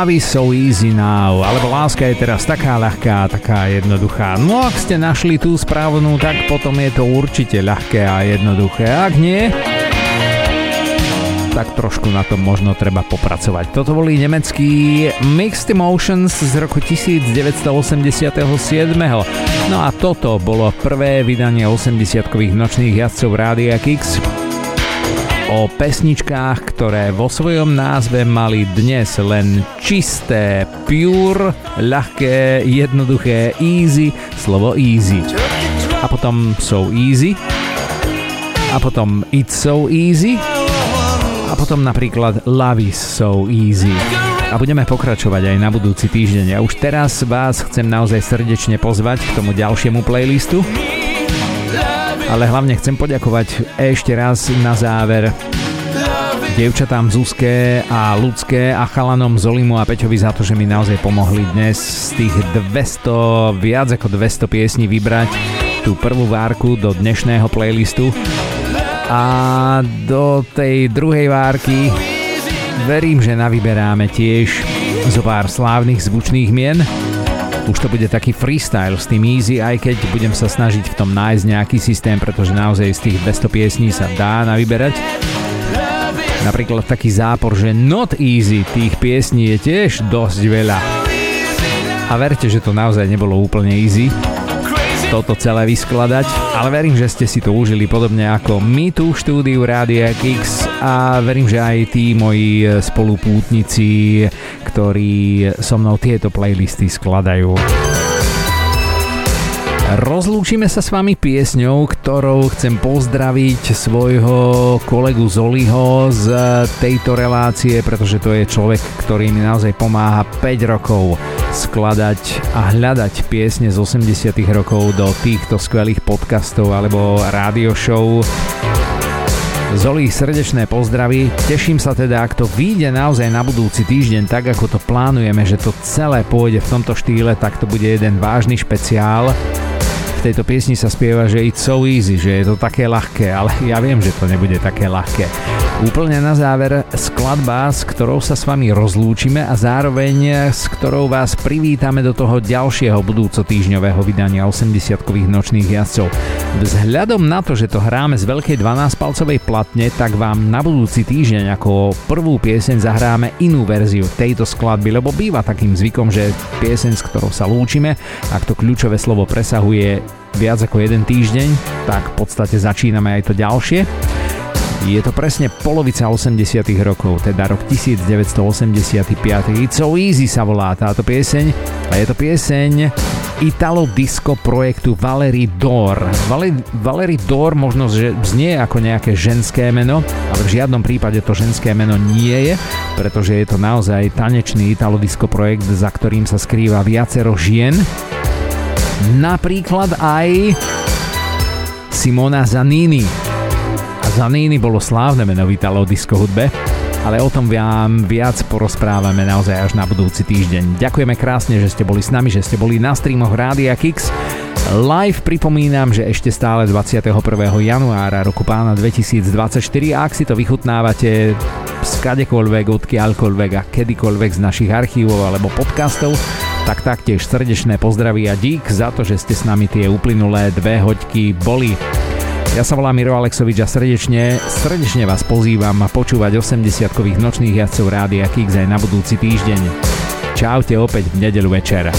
[SPEAKER 1] Love is so easy now, alebo láska je teraz taká ľahká, taká jednoduchá. No ak ste našli tú správnu, tak potom je to určite ľahké a jednoduché. Ak nie, tak trošku na tom možno treba popracovať. Toto boli nemecký Mixed Emotions z roku 1987. No a toto bolo prvé vydanie 80-kových nočných jazdcov Rádia Kix o pesničkách, ktoré vo svojom názve mali dnes len čisté, pure, ľahké, jednoduché, easy, slovo easy. A potom so easy. A potom it's so easy. A potom napríklad love is so easy. A budeme pokračovať aj na budúci týždeň. A už teraz vás chcem naozaj srdečne pozvať k tomu ďalšiemu playlistu ale hlavne chcem poďakovať ešte raz na záver dievčatám Zuzke a Ľudské a chalanom Zolimu a Peťovi za to, že mi naozaj pomohli dnes z tých 200, viac ako 200 piesní vybrať tú prvú várku do dnešného playlistu. A do tej druhej várky verím, že navyberáme tiež zo pár slávnych zvučných mien už to bude taký freestyle s tým easy, aj keď budem sa snažiť v tom nájsť nejaký systém, pretože naozaj z tých 200 piesní sa dá na vyberať. Napríklad taký zápor, že not easy tých piesní je tiež dosť veľa. A verte, že to naozaj nebolo úplne easy toto celé vyskladať, ale verím, že ste si to užili podobne ako my tu v štúdiu Rádia Kix a verím, že aj tí moji spolupútnici, ktorí so mnou tieto playlisty skladajú. Rozlúčime sa s vami piesňou, ktorou chcem pozdraviť svojho kolegu Zoliho z tejto relácie, pretože to je človek, ktorý mi naozaj pomáha 5 rokov skladať a hľadať piesne z 80 rokov do týchto skvelých podcastov alebo rádio show. Zoli, srdečné pozdravy. Teším sa teda, ak to vyjde naozaj na budúci týždeň, tak ako to plánujeme, že to celé pôjde v tomto štýle, tak to bude jeden vážny špeciál v tejto piesni sa spieva, že it's so easy, že je to také ľahké, ale ja viem, že to nebude také ľahké. Úplne na záver skladba, s ktorou sa s vami rozlúčime a zároveň s ktorou vás privítame do toho ďalšieho budúco týždňového vydania 80-kových nočných jazdcov. Vzhľadom na to, že to hráme z veľkej 12-palcovej platne, tak vám na budúci týždeň ako prvú pieseň zahráme inú verziu tejto skladby, lebo býva takým zvykom, že pieseň, s ktorou sa lúčime, ak to kľúčové slovo presahuje viac ako jeden týždeň, tak v podstate začíname aj to ďalšie. Je to presne polovica 80 rokov, teda rok 1985. It's so easy sa volá táto pieseň a je to pieseň Italo disco projektu Valery Dor. Valery Dor možno že znie ako nejaké ženské meno, ale v žiadnom prípade to ženské meno nie je, pretože je to naozaj tanečný Italo disco projekt, za ktorým sa skrýva viacero žien. Napríklad aj Simona Zanini, Zanini bolo slávne meno v disco hudbe, ale o tom vám viac porozprávame naozaj až na budúci týždeň. Ďakujeme krásne, že ste boli s nami, že ste boli na streamoch Rádia Kix. Live pripomínam, že ešte stále 21. januára roku pána 2024 a ak si to vychutnávate skadekoľvek, odkiaľkoľvek a kedykoľvek z našich archívov alebo podcastov, tak taktiež srdečné pozdraví a dík za to, že ste s nami tie uplynulé dve hoďky boli. Ja sa volám Miro Alexovič a srdečne, srdečne vás pozývam počúvať 80-kových nočných jazdcov Rádia Kix aj na budúci týždeň. Čaute opäť v nedelu večer.